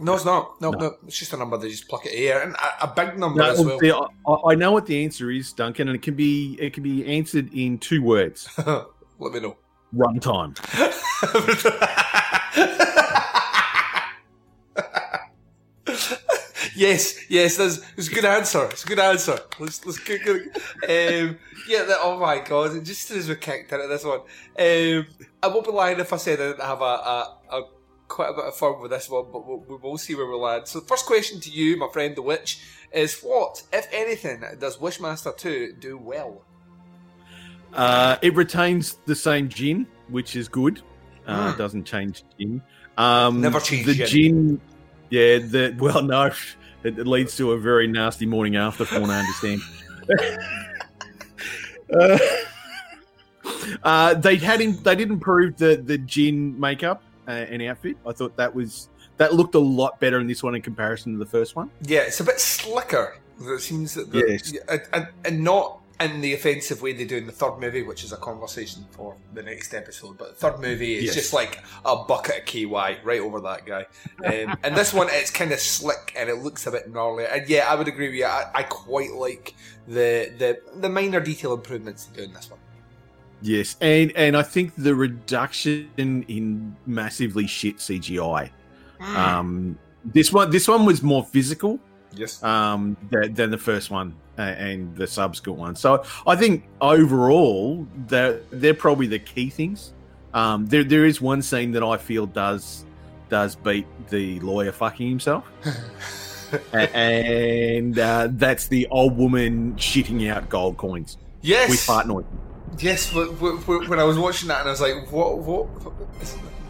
No, it's not. No, no, it's just a number they just pluck it here, and a, a big number No, as well. I, I know what the answer is, Duncan, and it can be it can be answered in two words: Let me know. runtime. Yes, yes, that's it's a good answer. It's a good answer. Let's let's go. go. Um, yeah, that, oh my god! It Just as we kicked into this one, um, I won't be lying if I said I didn't have a, a, a quite a bit of fun with this one, but we'll, we will see where we land. So, the first question to you, my friend the Witch, is what, if anything, does Wishmaster Two do well? Uh, it retains the same gin, which is good. Uh, Mm. It doesn't change gin. Um, Never change the gin. gin. Yeah, the well, no, it, it leads to a very nasty morning after. From what I understand. uh, uh, they had him. They did improve the the jinn makeup uh, and outfit. I thought that was that looked a lot better in this one in comparison to the first one. Yeah, it's a bit slicker. It seems that, the, Yes. and, and, and not in the offensive way they do in the third movie, which is a conversation for the next episode. But the third movie is Yes. just like a bucket of KY right over that guy. Um, and this one, it's kind of slick and it looks a bit gnarly. And yeah, I would agree with you. I, I quite like the, the the minor detail improvements they do in this one. Yes, and and I think the reduction in massively shit CGI. Um, this one, this one was more physical. Yes. Um, than, than the first one and the subsequent ones. So I think overall, they're they're probably the key things. Um, there there is one scene that I feel does does beat the lawyer fucking himself. And uh, that's the old woman shitting out gold coins. Yes. with fart noise. Yes, wh- wh- wh- when I was watching that and I was like, what, what,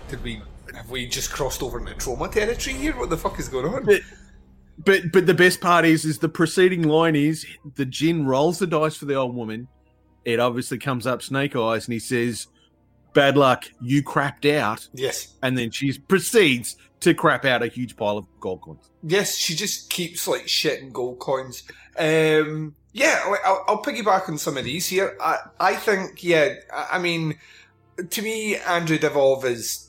did we, have we just crossed over into trauma territory here? What the fuck is going on? But, but the best part is is the preceding line is the jinn rolls the dice for the old woman. It obviously comes up snake eyes and he says, Bad luck, you crapped out. Yes. And then she proceeds to crap out a huge pile of gold coins. Yes, she just keeps like shitting gold coins. Um, yeah, I'll, I'll piggyback on some of these here. I, I think, yeah, I, I mean, to me, Andrew Divoff is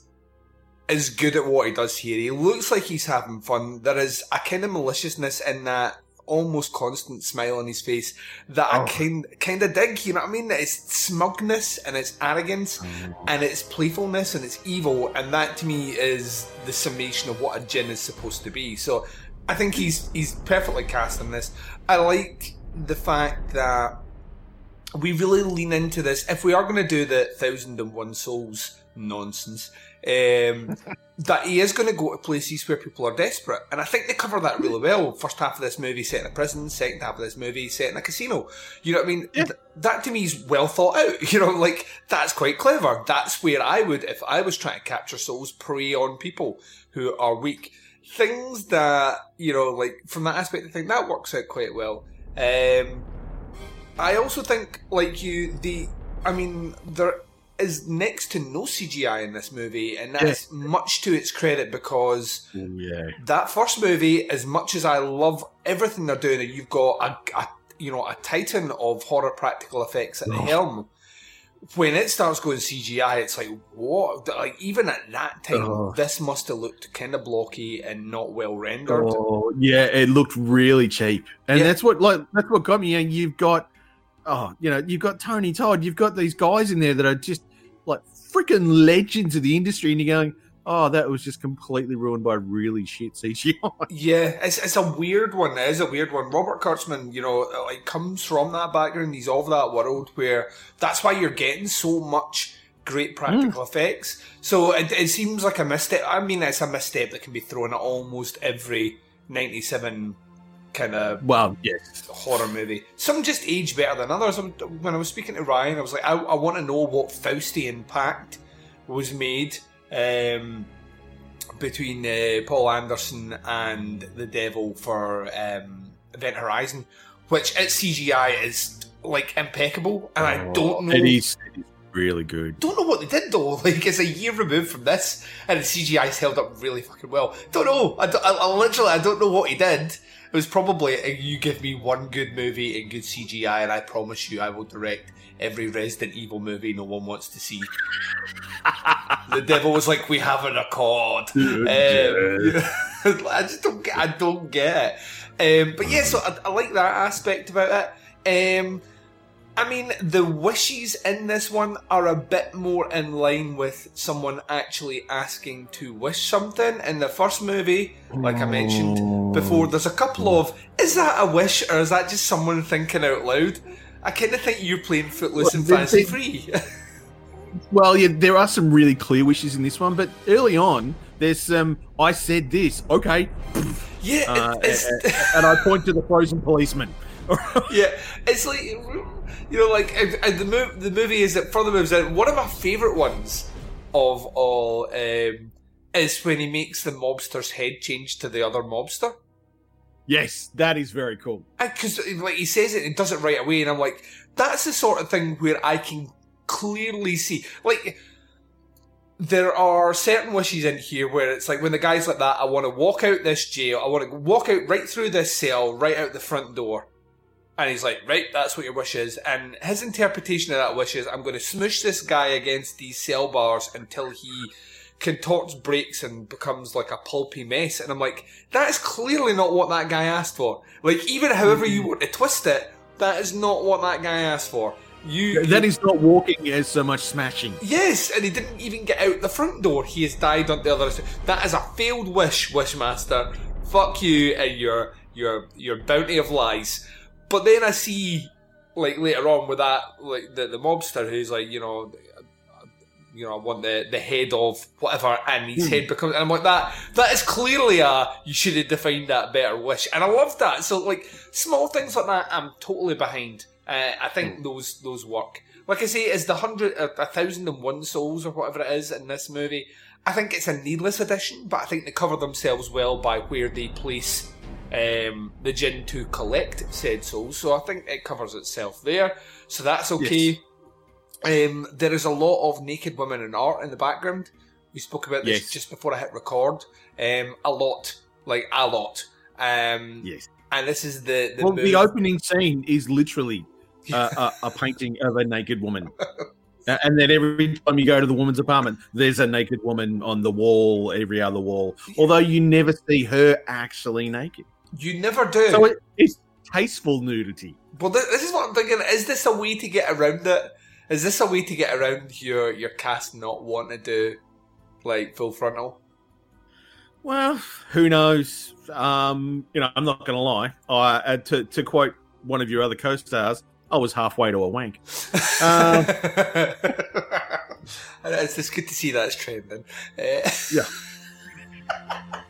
is good at what he does here. He looks like he's having fun. There is a kind of maliciousness in that almost constant smile on his face that I oh. kind kind of dig. You know what I mean? It's smugness and it's arrogance mm. and it's playfulness and it's evil, and that to me is the summation of what a djinn is supposed to be. So I think he's he's perfectly cast in this. I like the fact that we really lean into this. If we are going to do the thousand and one souls nonsense, um, that he is going to go to places where people are desperate, and I think they cover that really well. First half of this movie set in a prison, second half of this movie set in a casino. You know what I mean? Th- that to me is well thought out. You know, like that's quite clever. That's where I would, if I was trying to capture souls, prey on people who are weak. Things that you know, like from that aspect, I think that works out quite well. Um, I also think, like you, the I mean, there is next to no CGI in this movie, and that's much to its credit because oh, yeah. that first movie, as much as I love everything they're doing, you've got a, a you know a titan of horror practical effects at the helm. When it starts going CGI, it's like what? Like even at that time, Oh. this must have looked kind of blocky and not well rendered. Oh, yeah, it looked really cheap, and Yeah. that's what like that's what got me. And you've got, oh, you know, you've got Tony Todd, you've got these guys in there that are just freaking legends of the industry, and you're going, oh, that was just completely ruined by really shit CGI. Yeah, it's, it's a weird one. It is a weird one. Robert Kurtzman, you know, uh, like comes from that background. He's of that world where that's why you're getting so much great practical hmm. effects. So it, it seems like a misstep. I mean, it's a misstep that can be thrown at almost every '97 kind of well, yes, horror movie. Some just age better than others. When I was speaking to Ryan, I was like, I, I want to know what Faustian Pact was made um, between uh, Paul Anderson and the Devil for um, Event Horizon, which its CGI is like impeccable, and I don't know. It is, it is really good. Don't know what they did though. Like it's a year removed from this, and the CGI's held up really fucking well. Don't know. I, don't- I, I literally I don't know what he did. It was probably uh, you give me one good movie and good CGI, and I promise you I will direct every Resident Evil movie no one wants to see. the devil was like, "We have an accord." Um, I just don't get. I don't get it. Um, but yeah, so I, I like that aspect about it. Um, I mean, the wishes in this one are a bit more in line with someone actually asking to wish something. In the first movie, like I mentioned before, there's a couple of is that a wish or is that just someone thinking out loud? I kind of think you're playing Footloose Well, and Fancy Free. Well, yeah, there are some really clear wishes in this one, but early on, there's some. I said this, okay, yeah, uh, it's, and I point to the frozen policeman. yeah, it's like you know, like and- the mov- the movie is that further moves in. One of my favorite ones of all um, is when he makes the mobster's head change to the other mobster. Yes, that is very cool. because like he says it and he does it right away, and I'm like, that's the sort of thing where I can clearly see, like, there are certain wishes in here where it's like when the guy's like that, I want to walk out this jail, I want to walk out right through this cell, right out the front door. And he's like, right, that's what your wish is. And his interpretation of that wish is, I'm going to smush this guy against these cell bars until he contorts, breaks, and becomes like a pulpy mess. And I'm like, that is clearly not what that guy asked for. Like, even however you mm-hmm. want to twist it, that is not what that guy asked for. You That is not walking as so much smashing. Yes, and he didn't even get out the front door. He has died on the other side. That is a failed wish, Wishmaster. Fuck you and your your your bounty of lies. But then I see, like later on with that, like the the mobster who's like, you know, you know, I want the the head of whatever, and his Hmm. head becomes. And I'm like that. That is clearly a you should have defined that better wish, and I love that. So like small things like that, I'm totally behind. Uh, I think those those work. Like I say, is the hundred a thousand and one souls or whatever it is in this movie? I think it's a needless addition, but I think they cover themselves well by where they place um, the jinn to collect said souls. So I think it covers itself there. So that's okay. Um, there is a lot of naked women in art in the background. We spoke about this Yes. just before I hit record. Um, a lot, like a lot. Um, yes. And this is the the, Well, the opening scene is literally uh, a, a painting of a naked woman. And then every time you go to the woman's apartment, there's a naked woman on the wall, every other wall. Although you never see her actually naked. You never do. So it, it's tasteful nudity. Well, th- this is what I'm thinking. Is this a way to get around it? Is this a way to get around your your cast not wanting to do like full frontal? Well, who knows? Um, you know, I'm not going to lie. I, uh, to, to quote one of your other co-stars, I was halfway to a wank. Um, it's just good to see that's trending. Uh, yeah.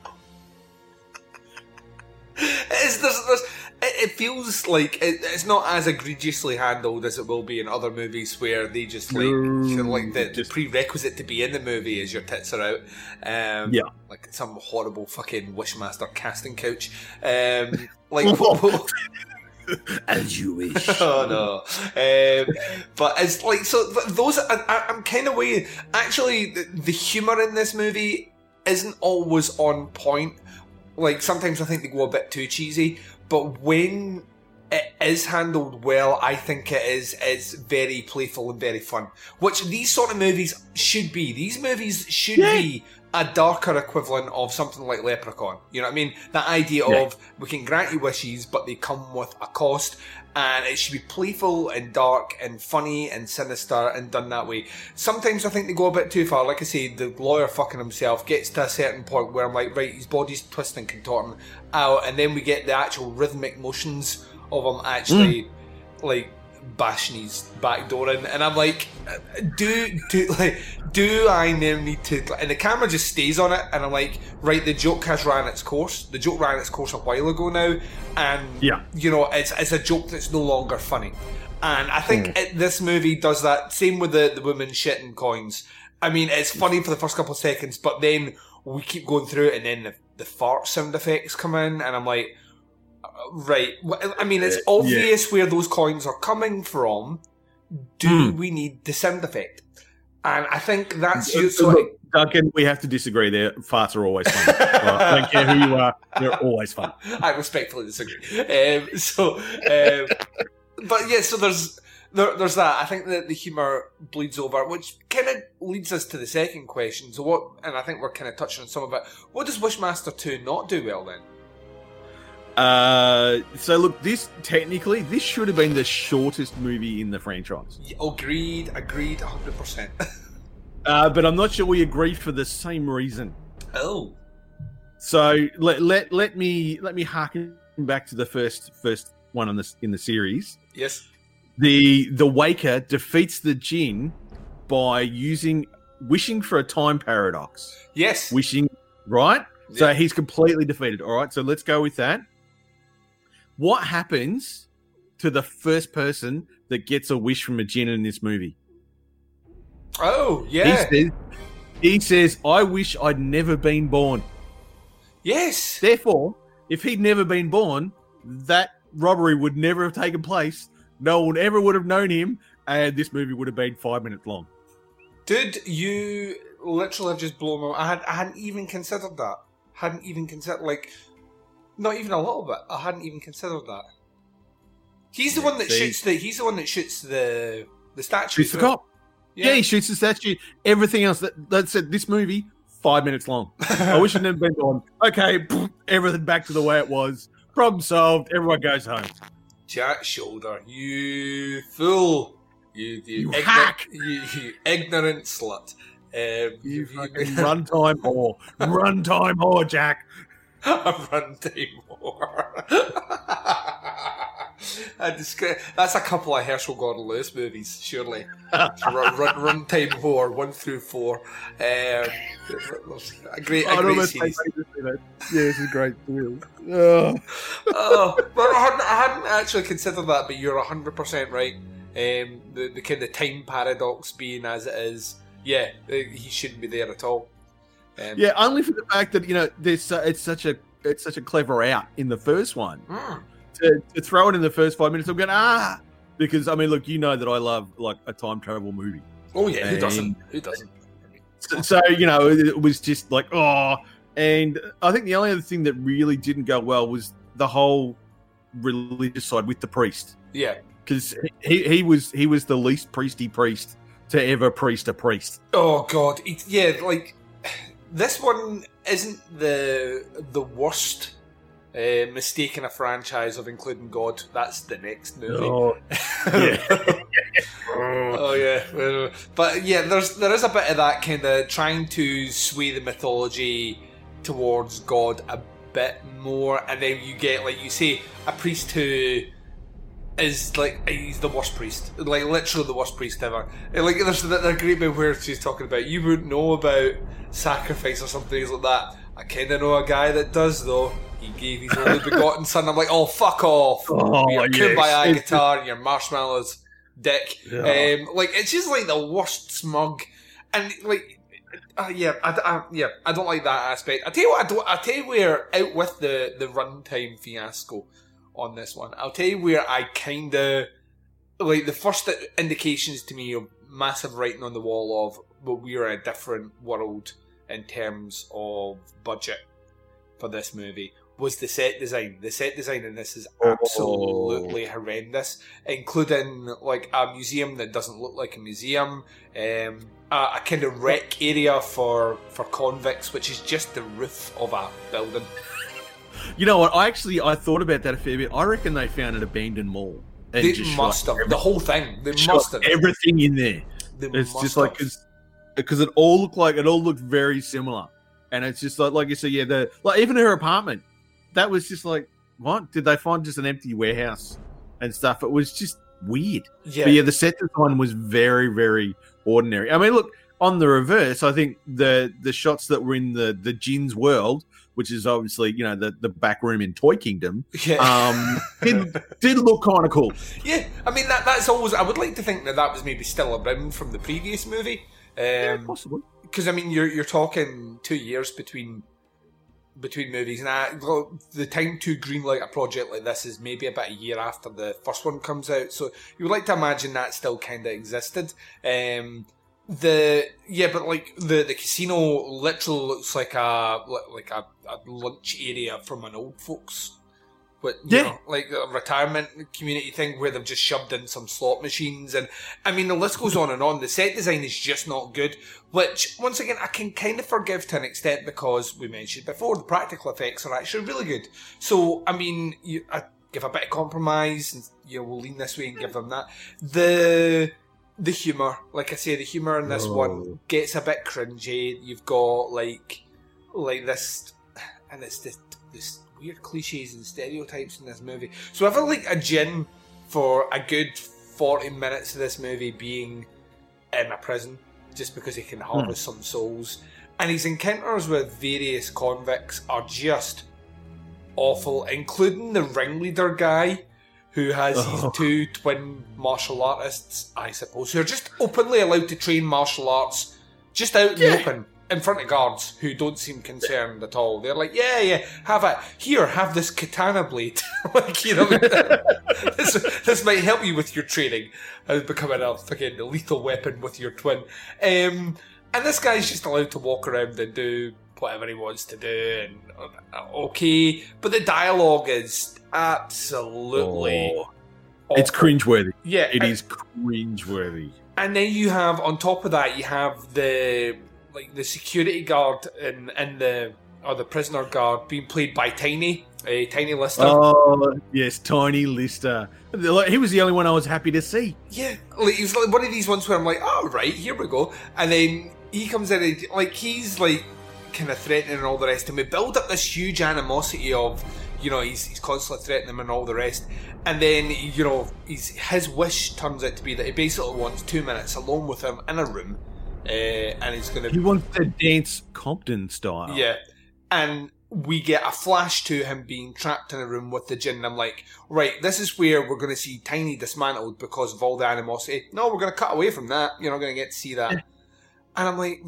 it's, there's, there's, it, it feels like it, it's not as egregiously handled as it will be in other movies where they just like like the, the prerequisite to be in the movie is your tits are out. Um, Yeah. like some horrible fucking Wishmaster casting couch. Um, like what, what- As you wish. oh no! Um, but it's like so. th- Those I, I, I'm kind of weird. Actually, the, the humor in this movie isn't always on point. Like sometimes I think they go a bit too cheesy. But when it is handled well, I think it is it's very playful and very fun. Which these sort of movies should be. These movies should be a darker equivalent of something like Leprechaun. You know what I mean? That idea Yeah. of we can grant you wishes, but they come with a cost, and it should be playful and dark and funny and sinister and done that way. Sometimes I think they go a bit too far. Like I say, the lawyer fucking himself gets to a certain point where I'm like, right, his body's twisting, and contorting out, and then we get the actual rhythmic motions of him actually hmm. like bashing his back door in, and I'm like, do do like do I now need to? And the camera just stays on it, and I'm like, right, the joke has ran its course. The joke ran its course a while ago now, and Yeah. you know, it's it's a joke that's no longer funny. And I think hmm. it, this movie does that. Same with the the women shitting coins. I mean, it's funny for the first couple of seconds, but then we keep going through it, and then the, the fart sound effects come in, and I'm like, right. I mean, it's Uh, yeah. obvious where those coins are coming from. Do we need the sound effect? And I think that's Uh, you. So look, Duncan, we have to disagree there. Farts are always fun. I don't care who you are, they're always fun. I respectfully disagree. Um, so, um, but yeah, so there's there, there's that. I think that the humour bleeds over, which kind of leads us to the second question. So what? And I think we're kind of touching on some of it. What does Wishmaster Two not do well then? Uh, so look, this technically this should have been the shortest movie in the franchise. Agreed, agreed, hundred percent. Uh, but I'm not sure we agree for the same reason. Oh. So let let let me let me harken back to the first first one on this in the series. Yes. The the Waker defeats the Jinn by using wishing for a time paradox. Yes. Wishing right? So he's completely defeated. All right, so let's go with that. What happens to the first person that gets a wish from a Jinn in this movie? Oh, yeah. He says, he says, I wish I'd never been born. Yes. Therefore, if he'd never been born, that robbery would never have taken place. No one ever would have known him, and this movie would have been five minutes long. Did you literally have just blown my I, had, I hadn't even considered that. Hadn't even considered, like, not even a little bit. I hadn't even considered that. He's the one that see. shoots the. He's the one that shoots the the statue. Shoots the cop. Yeah. he shoots the statue. Everything else that that's it. This movie five minutes long. I wish I'd never been born. Okay, everything back to the way it was. Problem solved. Everyone goes home. Jack Sholder, you fool! You, you, You igno- hack! You, you ignorant slut! Um, You fucking runtime whore. Runtime whore, Jack. a runtime whore. I descri- that's a couple of Herschell Gordon Lewis movies, surely. run, run, runtime whore, one through four. Um, a great, a great series. Yeah, this is great. Oh, but I hadn't, I hadn't actually considered that, but you're 100% right. Um, the, the kind of time paradox being as it is, yeah, uh, he shouldn't be there at all. Um, Yeah, only for the fact that you know there's uh, it's such a it's such a clever out in the first one Mm. to, to throw it in the first five minutes. I'm going ah because I mean look, you know that I love like a time travel movie. Oh, yeah, who doesn't? Who doesn't? So, so, you know it was just like oh, and I think the only other thing that really didn't go well was the whole religious side with the priest Yeah. because he, he was he was the least priesty priest to ever priest a priest. Oh god, it, yeah, like this one isn't the the worst uh, mistake in a franchise of including God. That's the next movie. Oh, yeah. oh yeah, but yeah, there's there is a bit of that kind of trying to sway the mythology towards God a bit more, and then you get like you say a priest who is like he's the worst priest, like literally the worst priest ever. Like there's that that great bit where she's talking about you wouldn't know about sacrifice or something like that. I kind of know a guy that does though. He gave his only begotten son. I'm like, oh fuck off! Oh, your yes. kumbaya guitar and your marshmallows, dick. Yeah. Um, like it's just like the worst smug, and like uh, yeah, I, I, yeah, I don't like that aspect. I tell you what, I don't. I tell you where out with the the runtime fiasco on this one. I'll tell you where I kind of like the first indications to me of massive writing on the wall of well, we're a different world in terms of budget for this movie was the set design. The set design in this is absolutely horrendous, including like a museum that doesn't look like a museum, um, a, a kind of rec area for for convicts, which is just the roof of a building. You know what? I actually I thought about that a fair bit. I reckon they found an abandoned mall. and They just must have the whole thing. They shot must have. everything in there. They it's just like because it all looked like it all looked very similar, and it's just like like you said, yeah. The like even her apartment, that was just like what did they find just an empty warehouse and stuff? It was just weird. Yeah. But yeah, the set design was very very ordinary. I mean, look on the reverse, I think the the shots that were in the the Jinn's world. Which is obviously, you know, the, the back room in Toy Kingdom. Yeah. Um, did, did look kind of cool. Yeah, I mean that that's always. I would like to think that that was maybe still around from the previous movie. Um, yeah, possibly. Because I mean, you're you're talking two years between between movies, and I, the time to greenlight a project like this is maybe about a year after the first one comes out. So you would like to imagine that still kind of existed. Um, the yeah, but like the the casino literally looks like a like a, a lunch area from an old folks But you Yeah. know, like a retirement community thing where they've just shoved in some slot machines, and I mean the list goes on and on. The set design is just not good, which once again I can kind of forgive to an extent because we mentioned before the practical effects are actually really good. So I mean, you, I give a bit of compromise, and you know we'll lean this way and give them that. The the humor, like I say, the humor in this Oh. one gets a bit cringy. You've got like like this, and it's this this weird cliches and stereotypes in this movie. So I feel like a jinn for a good forty minutes of this movie being in a prison just because he can harvest hmm. some souls, and his encounters with various convicts are just awful, including the ringleader guy. Who has Oh. these two twin martial artists, I suppose, who are just openly allowed to train martial arts just out in the open in front of guards who don't seem concerned at all. They're like, yeah, yeah, have it. Here, have this katana blade. like, you know, this, this might help you with your training as becoming a fucking lethal weapon with your twin. Um, and this guy's just allowed to walk around and do whatever he wants to do, and uh, okay. But the dialogue is absolutely. Oh. It's cringeworthy. Yeah, it and- is cringeworthy. And then you have on top of that, you have the like the security guard and and the or the prisoner guard being played by Tiny, a Tiny Lister. Oh yes, Tiny Lister. He was the only one I was happy to see. Yeah, like he was like one of these ones where I'm like, oh right, here we go, and then he comes in and like he's like kind of threatening and all the rest, and we build up this huge animosity of you know he's he's constantly threatening him and all the rest, and then you know he's his wish turns out to be that he basically wants two minutes alone with him in a room, uh, and he's going to He wants to dance Compton style. yeah. And we get a flash to him being trapped in a room with the jinn. And I'm like, right, this is where we're going to see Tiny dismantled because of all the animosity. No, we're going to cut away from that. You're not going to get to see that. And I'm like,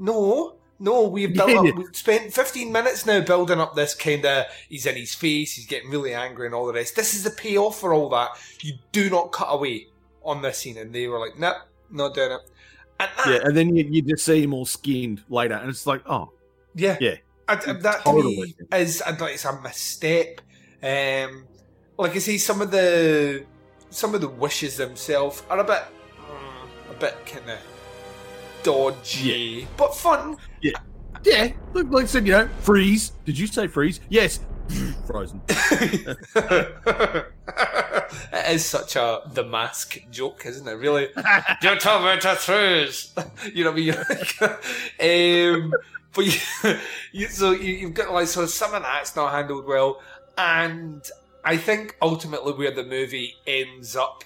no, no, we've built up, we've spent 15 minutes now building up this kind of, he's in his face, he's getting really angry and all the rest. This is the payoff for all that. You do not cut away on this scene. And they were like, nope, not doing it. And that, Yeah, and then you, you just see him all skinned later, and it's like, oh, Yeah. yeah. I, I- that to me is I it's a misstep. Um, like I say, some of the some of the wishes themselves are a bit mm, a bit kind of dodgy, but fun. Yeah, yeah. Look, like I said, you know, freeze. Did you say freeze? Yes, frozen. it is such a the mask joke, isn't it? Really, told me to freeze. you know what I mean? um, but you, you, so you, you've got like so some of that's not handled well, and I think ultimately where the movie ends up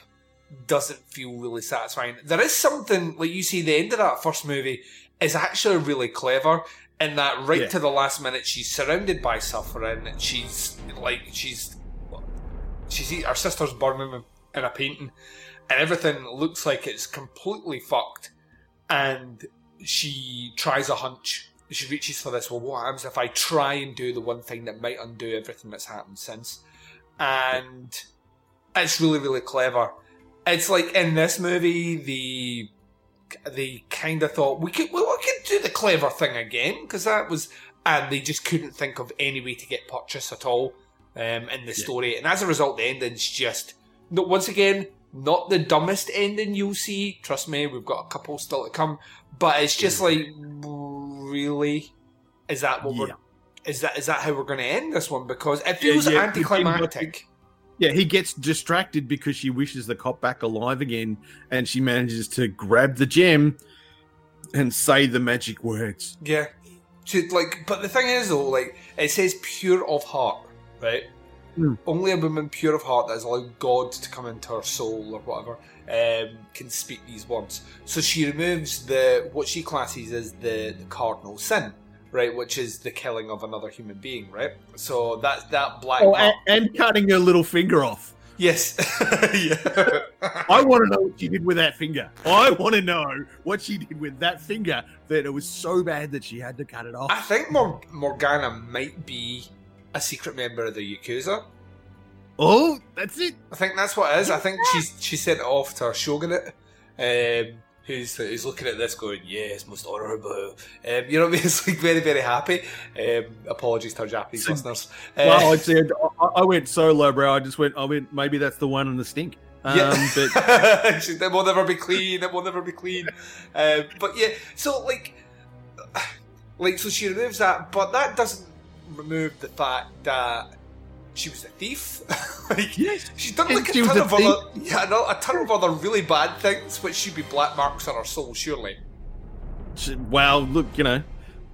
doesn't feel really satisfying. There is something like you see the end of that first movie is actually really clever in that right Yeah. to the last minute she's surrounded by suffering. She's like she's she's her sister's burning in a painting, and everything looks like it's completely fucked. And she tries a hunch. She reaches for this. Well, what happens if I try and do the one thing that might undo everything that's happened since? And it's really, really clever. It's like in this movie, the they kind of thought we could well, we could do the clever thing again because that was, and they just couldn't think of any way to get purchase at all um, in the story, and as a result, the ending's just no. Once again, not the dumbest ending you'll see. Trust me, we've got a couple still to come, but it's just like really, is that what we're? Is that is that how we're going to end this one? Because it Yeah, feels yeah, anticlimactic. Yeah, he gets distracted because she wishes the cop back alive again, and she manages to grab the gem and say the magic words. Yeah. To like, but the thing is though, like it says pure of heart, right? Hmm. Only a woman pure of heart that has allowed God to come into her soul or whatever um, can speak these words. So she removes the what she classes as the, the cardinal sin, right? Which is the killing of another human being, right? So that's that black. Oh, and, and cutting her little finger off. yes, yeah. I want to know what she did with that finger. I want to know what she did with that finger that it was so bad that she had to cut it off. I think Mor- Morgana might be a secret member of the Yakuza. Oh, that's it. I think that's what it is. I think she's she sent it off to her shogunate, um, who's who's looking at this going, yes, most honourable. Um, you know what I mean? It's like very, very happy. Um, apologies to our Japanese listeners. Uh, well, I said I, I went so low, bro. I just went. I went. Maybe that's the one in the stink. Um, yeah. but that will never be clean. That will never be clean. Um, but yeah, so like, like so she removes that, but that doesn't remove the fact that she was a thief. like, she's done like a ton a of other, yeah, no, a ton of other really bad things, which should be black marks on her soul, surely. she, well, look, you know,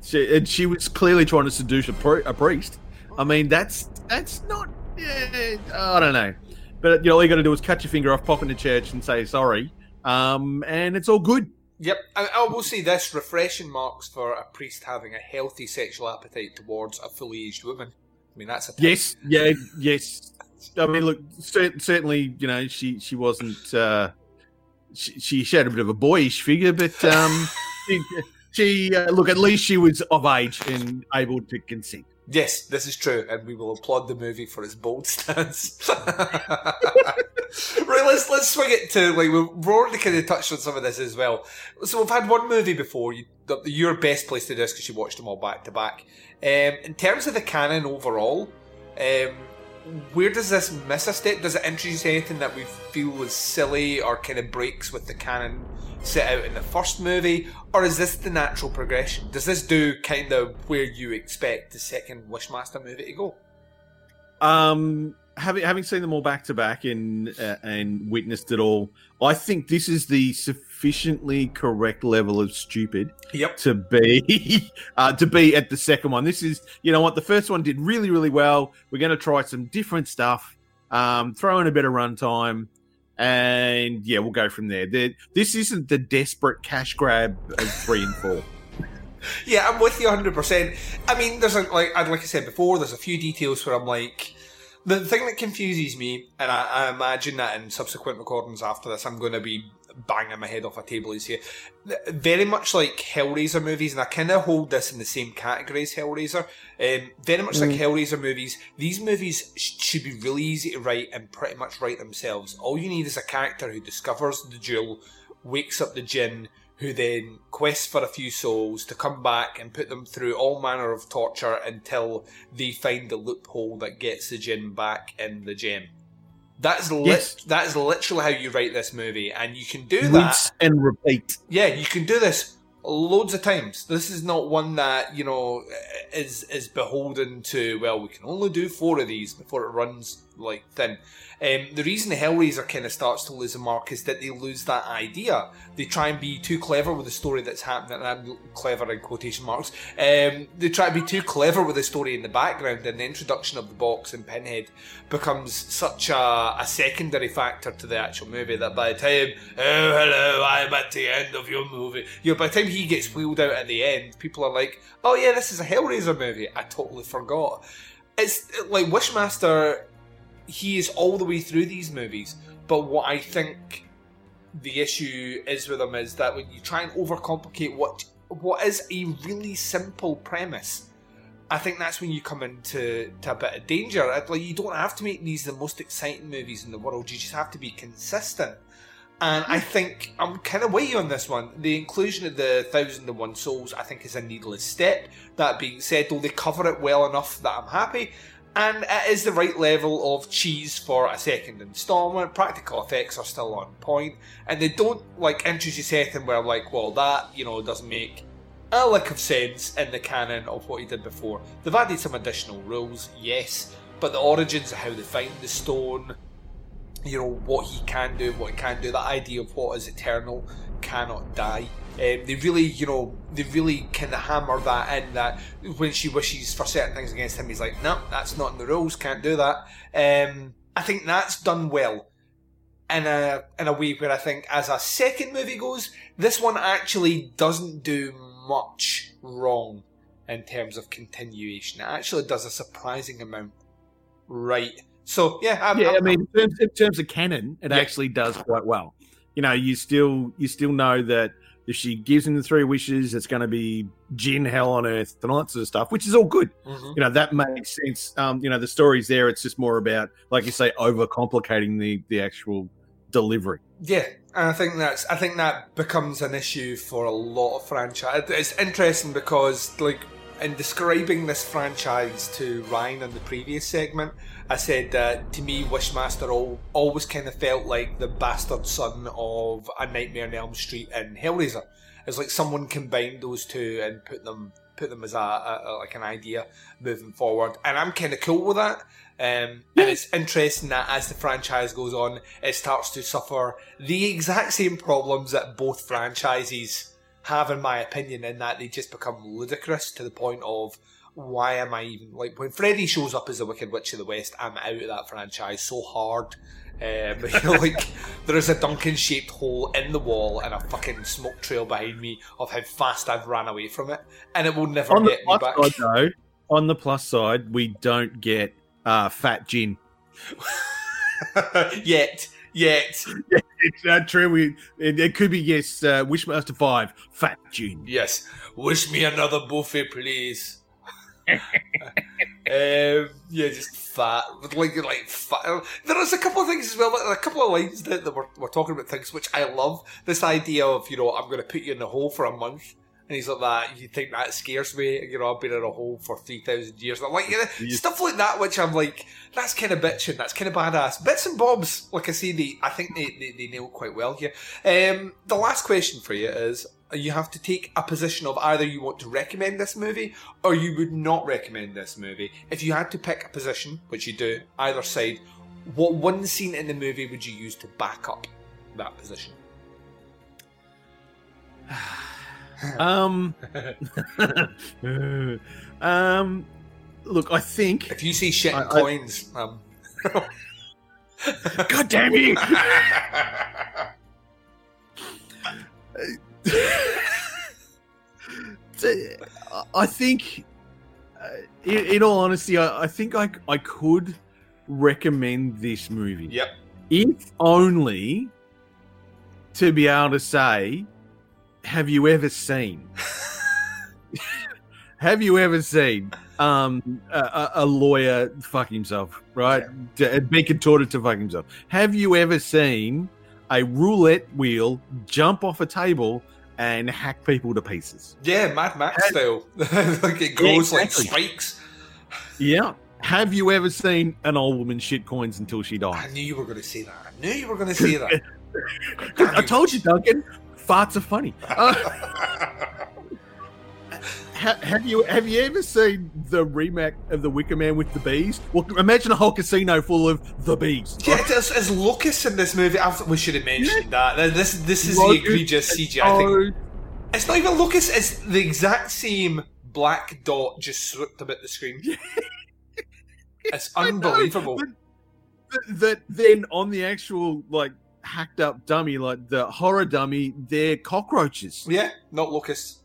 she, and she was clearly trying to seduce a, pri- a priest. I mean, that's that's not. Yeah, I don't know, but you know, all you got to do is cut your finger off, pop into church, and say sorry, um, and it's all good. Yep, I, I will say this: refreshing marks for a priest having a healthy sexual appetite towards a fully aged woman. I mean, that's a Yes, yeah, yes. I mean, look, cer- certainly, you know, she she wasn't. Uh, she, she she had a bit of a boyish figure, but um, she, she uh, look at least she was of age and able to consent. Yes, this is true, and we will applaud the movie for its bold stance. right, let's let's swing it to like we've already kind of touched on some of this as well. So we've had one movie before. You, the, your best place to do this because you watched them all back to back. Um, in terms of the canon overall, um, where does this miss a step? Does it introduce anything that we feel was silly or kind of breaks with the canon set out in the first movie, or is this the natural progression? Does this do kind of where you expect the second Wishmaster movie to go? Um, having having seen them all back to back and uh, and witnessed it all, I think this is the sufficiently correct level of stupid. Yep. To be uh, to be at the second one. This is you know what the first one did really really well. We're going to try some different stuff. Um, throw in a bit of runtime. And yeah, we'll go from there. The, this isn't the desperate cash grab of three and four. Yeah, I'm with you 100%. I mean, there's a, like, I'd- like I said before, there's a few details where I'm like, the thing that confuses me, and I, I imagine that in subsequent recordings after this, I'm going to be banging my head off a table is here. Very much like Hellraiser movies, and I kind of hold this in the same category as Hellraiser. Um, very much like Mm. Hellraiser movies, these movies sh- should be really easy to write and pretty much write themselves. All you need is a character who discovers the jewel, wakes up the jinn, who then quests for a few souls to come back and put them through all manner of torture until they find the loophole that gets the jinn back in the gem. That's lit- Yes. that is literally how you write this movie, and you can do that. Rinse and repeat. Yeah, you can do this loads of times. This is not one that you know is is beholden to. Well, we can only do four of these before it runs like thin. Um, the reason the Hellraiser kind of starts to lose a mark is that they lose that idea. They try and be too clever with the story that's happening. And I'm clever in quotation marks. Um, they try to be too clever with the story in the background, and the introduction of the box and Pinhead becomes such a, a secondary factor to the actual movie that by the time, oh hello, I'm at the end of your movie, you know, by the time he gets wheeled out at the end, people are like, oh yeah, this is a Hellraiser movie. I totally forgot. It's like Wishmaster. He is all the way through these movies, but what I think the issue is with him is that when you try and overcomplicate what what is a really simple premise, I think that's when you come into to a bit of danger. Like you don't have to make these the most exciting movies in the world. You just have to be consistent. And I think I'm kind of with you on this one. The inclusion of the Thousand and One Souls, I think, is a needless step. That being said, though, they cover it well enough that I'm happy. And it is the right level of cheese for a second installment. Practical effects are still on. And they don't, like, introduce anything where I'm like, well, that, you know, doesn't make a lick of sense in the canon of what he did before. They've added some additional rules, yes, but the origins of how they find the stone, you know, what he can do, what he can do, the idea of what is eternal cannot die. Um, they really, you know, they really kind of hammer that in that when she wishes for certain things against him, he's like, no, that's not in the rules, can't do that. Um, I think that's done well in a in a way where I think as a second movie goes, this one actually doesn't do much wrong in terms of continuation. It actually does a surprising amount right. So yeah, I'm, yeah, I'm- I mean, in terms, in terms of canon, it actually does quite well. You know, you still you still know that if she gives him the three wishes, it's going to be jinn hell on earth and all that sort of stuff, which is all good. Mhm. You know, that makes sense. Um, you know, the story's there. It's just more about, like you say, overcomplicating the the actual delivery. Yeah, And I think that's I think that becomes an issue for a lot of franchise. It's interesting because like in describing this franchise to Ryan in the previous segment, I said that to me Wishmaster all, always kind of felt like the bastard son of A Nightmare on Elm Street and Hellraiser. It's like someone combined those two and put them put them as a, a, like an idea moving forward, and I'm kind of cool with that. Um, and it's interesting that as the franchise goes on, it starts to suffer the exact same problems that both franchises have, in my opinion, in that they just become ludicrous to the point of why am I even like when Freddy shows up as the Wicked Witch of the West, I'm out of that franchise so hard. Um, you know, like there is a Duncan shaped hole in the wall and a fucking smoke trail behind me of how fast I've ran away from it, and it will never On get me back. side, though, on the plus side, we don't get uh, Fat Jinn. yet, yet. it's not true. We it, it could be yes. Uh, Wishmaster Five, Fat Jinn. Yes, wish me another buffet, please. Um, yeah, just fat, like like fat. There is a couple of things as well. like, A couple of lines that, that we're, we're talking about things which I love. This idea of you know I'm going to put you in the hole for a month. And he's like that. You think that scares me? You know, I've been in a hole for three thousand years. I'm like, yeah, stuff like that, which I'm like, that's kind of bitching. That's kind of badass. Bits and bobs, like I say, they, I think they, they, they nail quite well here. Um, the last question for you is: you have to take a position of either you want to recommend this movie or you would not recommend this movie. If you had to pick a position, which you do, either side, what one scene in the movie would you use to back up that position? Um, um, look, I think if you see shit in I- I- coins, um, God damn you! I think, uh, in, in all honesty, I, I think I, I could recommend this movie. Yep. If only to be able to say, have you ever seen? have you ever seen um, a, a- lawyer fuck himself, right? D- Be contorted to fuck himself. Have you ever seen a roulette wheel jump off a table and hack people to pieces? Yeah, Mad Max style. like it goes Yeah, like spikes. Yeah. Have you ever seen an old woman shit coins until she dies? I knew you were going to say that. I knew you were going to say that. I told you, Duncan. Farts are funny. Uh, ha- have you have you ever seen the remake of the Wicker Man with the bees? Well, imagine a whole casino full of the bees. Yeah, there's locusts in this movie. I thought we should have mentioned that. This this is the egregious CGI thing. It's not even locusts. It's the exact same black dot just swooped about the screen. it's unbelievable. That, that then on the actual like hacked up dummy, like the horror dummy, they're cockroaches. Yeah, not locusts.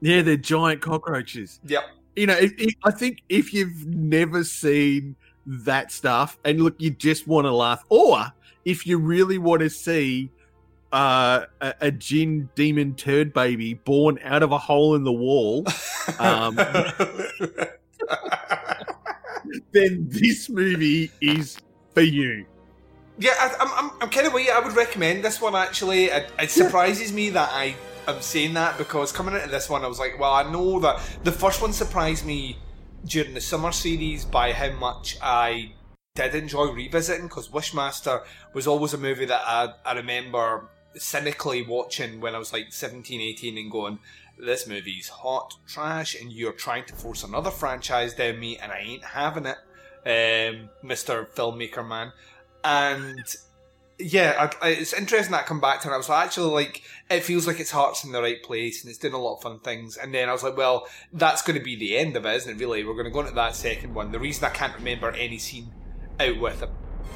Yeah, they're giant cockroaches. Yep. You know, if, if, I think if you've never seen that stuff and look, you just want to laugh, or if you really want to see uh, a, a jinn demon turd baby born out of a hole in the wall, um, then this movie is for you. Yeah, I, I'm, I'm, I'm kind of with you. I would recommend this one actually. It, it surprises me that I am saying that because coming into this one, I was like, well, I know that the first one surprised me during the summer series by how much I did enjoy revisiting because Wishmaster was always a movie that I, I remember cynically watching when I was like 17, 18 and going, this movie's hot trash and you're trying to force another franchise down me and I ain't having it, um, Mr. Filmmaker Man. And yeah, I, I, it's interesting that I come back to it. I was like, actually like, it feels like its heart's in the right place and it's doing a lot of fun things. And then I was like, well, that's going to be the end of it, isn't it? Really, we're going to go into that second one. The reason I can't remember any scene out with a,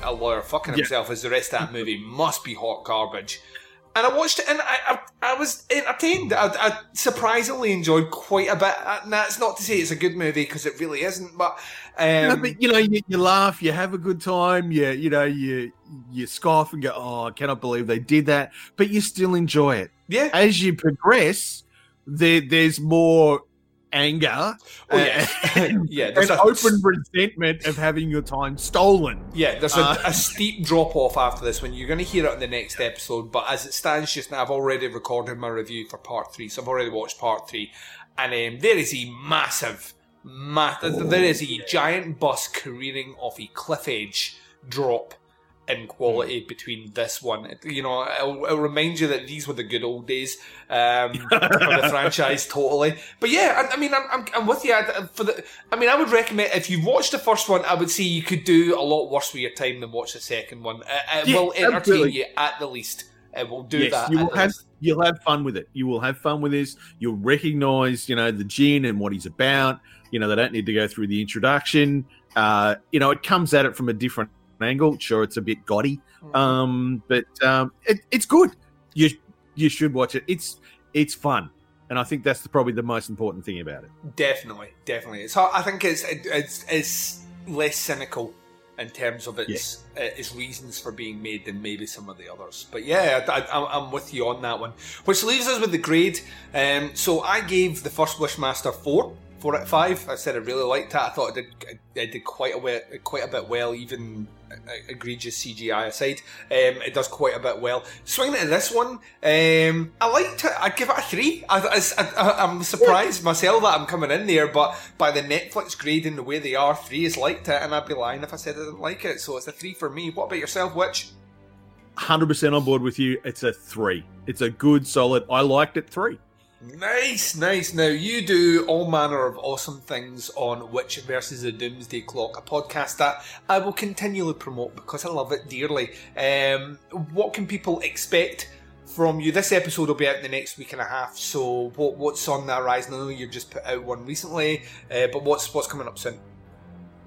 a lawyer fucking Yeah. himself is the rest of that movie must be hot garbage. And I watched it and I, I, I was entertained. I, I surprisingly enjoyed quite a bit. And that's not to say it's a good movie because it really isn't, but. Um, No, but you know, you, you laugh, you have a good time, you you know, you you scoff and go, "Oh, I cannot believe they did that," but you still enjoy it. Yeah. As you progress, there there's more anger. Oh, yeah. and, Yeah, and a- open resentment of having your time stolen. Yeah, there's a, Uh, a steep drop off after this one. You're going to hear it in the next episode, but as it stands just now, I've already recorded my review for part three, so I've already watched part three, and um, there is a massive, ma- there is a giant bus careering off a cliff edge drop in quality between this one. You know, it'll, it'll remind you that these were the good old days um, of the franchise, totally. But yeah, I, I mean, I'm, I'm, I'm with you. I, for the, I mean, I would recommend if you've watched the first one, I would say you could do a lot worse with your time than watch the second one. It, it Yeah, will entertain absolutely. you at the least. It will do yes, that. you will have least. you'll have fun with it. You will have fun with this. You'll recognize, you know, the jinn and what he's about. You know, they don't need to go through the introduction. Uh, you know, it comes at it from a different angle. Sure, it's a bit gaudy, Mm-hmm. um, but um, it, it's good. You you should watch it. It's it's fun, and I think that's the, probably the most important thing about it. Definitely, definitely. It's hard- I think it's it, it's it's less cynical in terms of its uh, its reasons for being made than maybe some of the others. But yeah, I, I, I'm with you on that one. Which leaves us with the grade. Um, so I gave the first Wishmaster four. Four out of five. I said I really liked it. I thought it did it did quite a way, quite a bit well, even egregious CGI aside. Um, it does quite a bit well. Swinging into this one, um, I liked it. I'd give it a three. I, I, I, I'm surprised myself that I'm coming in there, but by the Netflix grading the way they are, three is liked it, and I'd be lying if I said I didn't like it. So it's a three for me. What about yourself, Witch? Hundred percent on board with you. It's a three. It's a good solid. I liked it three. Nice, nice. Now you do all manner of awesome things on Witch versus the Doomsday Clock, a podcast that I will continually promote because I love it dearly. Um, what can people expect from you? This episode will be out in the next week and a half. So what, what's on the horizon? I know you just put out one recently, uh, but what's what's coming up soon?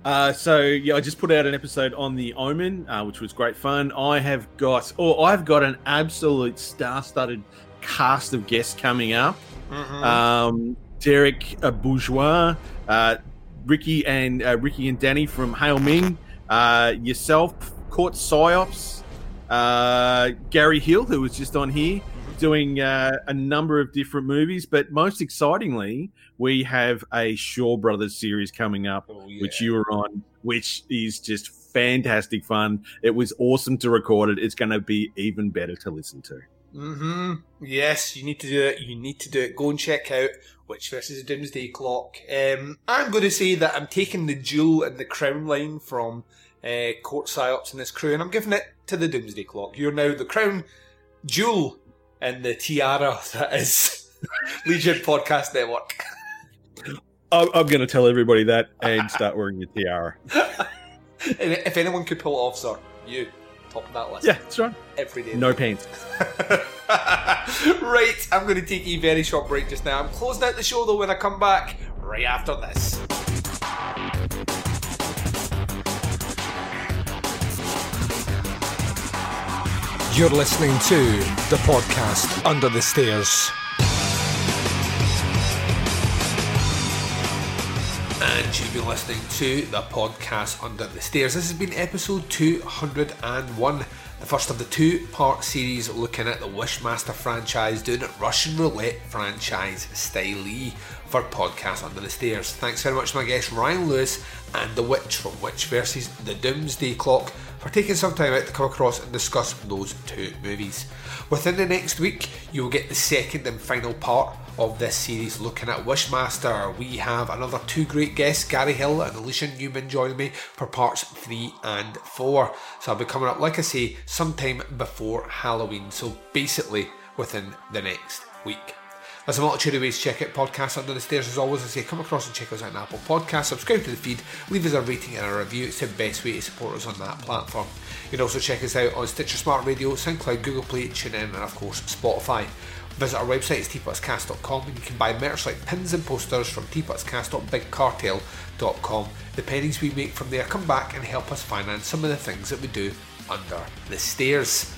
Uh, so yeah, I just put out an episode on the Omen, uh, which was great fun. I have got, oh, I've got an absolute star-studded cast of guests coming up. Mhm. Um, Derek uh, Bourgeois, uh, Ricky and uh, Ricky and Danny from Hail Ming, uh, yourself, Court Psyops, uh, Gary Hill, who was just on here, doing uh, a number of different movies. But most excitingly, we have a Shaw Brothers series coming up, which you were on, which is just fantastic fun. It was awesome to record it. It's going to be even better to listen to. Hmm Yes, you need to do it. You need to do it. Go and check out Witch versus the Doomsday Clock. Um, I'm going to say that I'm taking the jewel and the crown line from uh, Court Psyops and his crew, and I'm giving it to the Doomsday Clock. You're now the crown jewel and the tiara that is Legion Podcast Network. I'm, I'm going to tell everybody that and start wearing the tiara. If anyone could pull it off, sir, you top of that list. Yeah, that's right. Every day. No pants. right, I'm going to take a very short break just now. I'm closing out the show though when I come back right after this. You're listening to the podcast Under the Stairs. And you've been listening to the podcast Under the Stairs. This has been episode 201, the first of the two part series looking at the Wishmaster franchise, doing it Russian roulette franchise style for podcast Under the Stairs. Thanks very much to my guest Ryan Lewis and The Witch from Witch versus the Doomsday Clock for taking some time out to come across and discuss those two movies. Within the next week, you will get the second and final part of this series looking at Wishmaster. We have another two great guests, Gary Hill and Alicia Newman, joining me for parts three and four. So I'll be coming up, like I say, sometime before Halloween. So basically within the next week. There's a multitude of ways to check out podcasts under the stairs. As always, I say come across and check us out on Apple Podcasts, subscribe to the feed, leave us a rating and a review. It's the best way to support us on that platform. You can also check us out on Stitcher Smart Radio, SoundCloud, Google Play, TuneIn, and of course Spotify. Visit our website, it's teapotscast.com, and you can buy merch like pins and posters from teapotscast.bigcartel.com. The pennies we make from there come back and help us finance some of the things that we do under the stairs.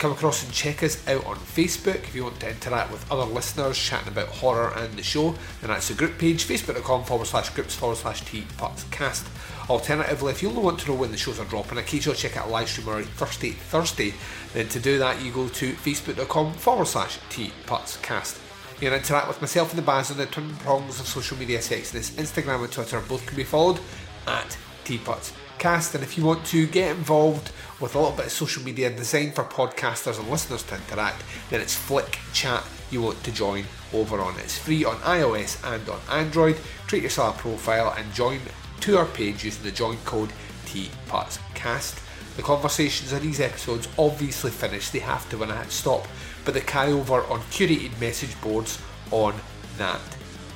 Come across and check us out on Facebook if you want to interact with other listeners chatting about horror and the show. And that's the group page, facebook.com forward slash groups forward slash teapotscast. Alternatively, if you only want to know when the shows are dropping, occasionally check out a live stream every Thursday, Thursday, then to do that you go to facebook.com forward slash teapotscast. You can interact with myself and the Baz on the twin prongs of social media sexiness. Instagram and Twitter both can be followed at Teapots Cast. And if you want to get involved with a little bit of social media designed for podcasters and listeners to interact, then it's Flick Chat you want to join over on. It's free on iOS and on Android. Create yourself a profile and join to our page using the join code TPutsCast. The conversations in these episodes obviously finish, they have to when I hit stop, but they carry over on curated message boards on that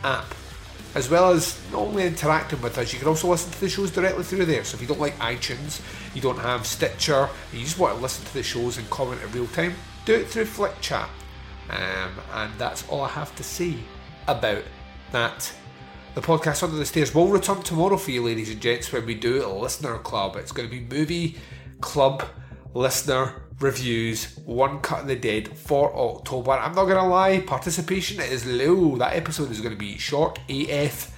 app. As well as not only interacting with us, you can also listen to the shows directly through there. So if you don't like iTunes, you don't have Stitcher, you just want to listen to the shows and comment in real time, do it through Flick Chat. Um, and that's all I have to say about that. The podcast Under the Stairs will return tomorrow for you, ladies and gents, when we do a listener club. It's going to be movie club listener reviews, one cut of the dead for October. I'm not to lie, participation is low. That episode is to be short AF.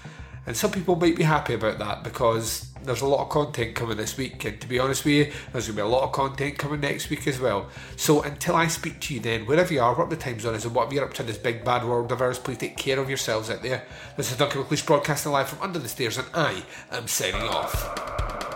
And some people might be happy about that because there's a lot of content coming this week. And to be honest with you, there's going to be a lot of content coming next week as well. So until I speak to you then, wherever you are, what the time zone is, and what you're up to in this big bad world of ours, please take care of yourselves out there. This is Duncan McLeish broadcasting live from under the stairs, and I am signing off.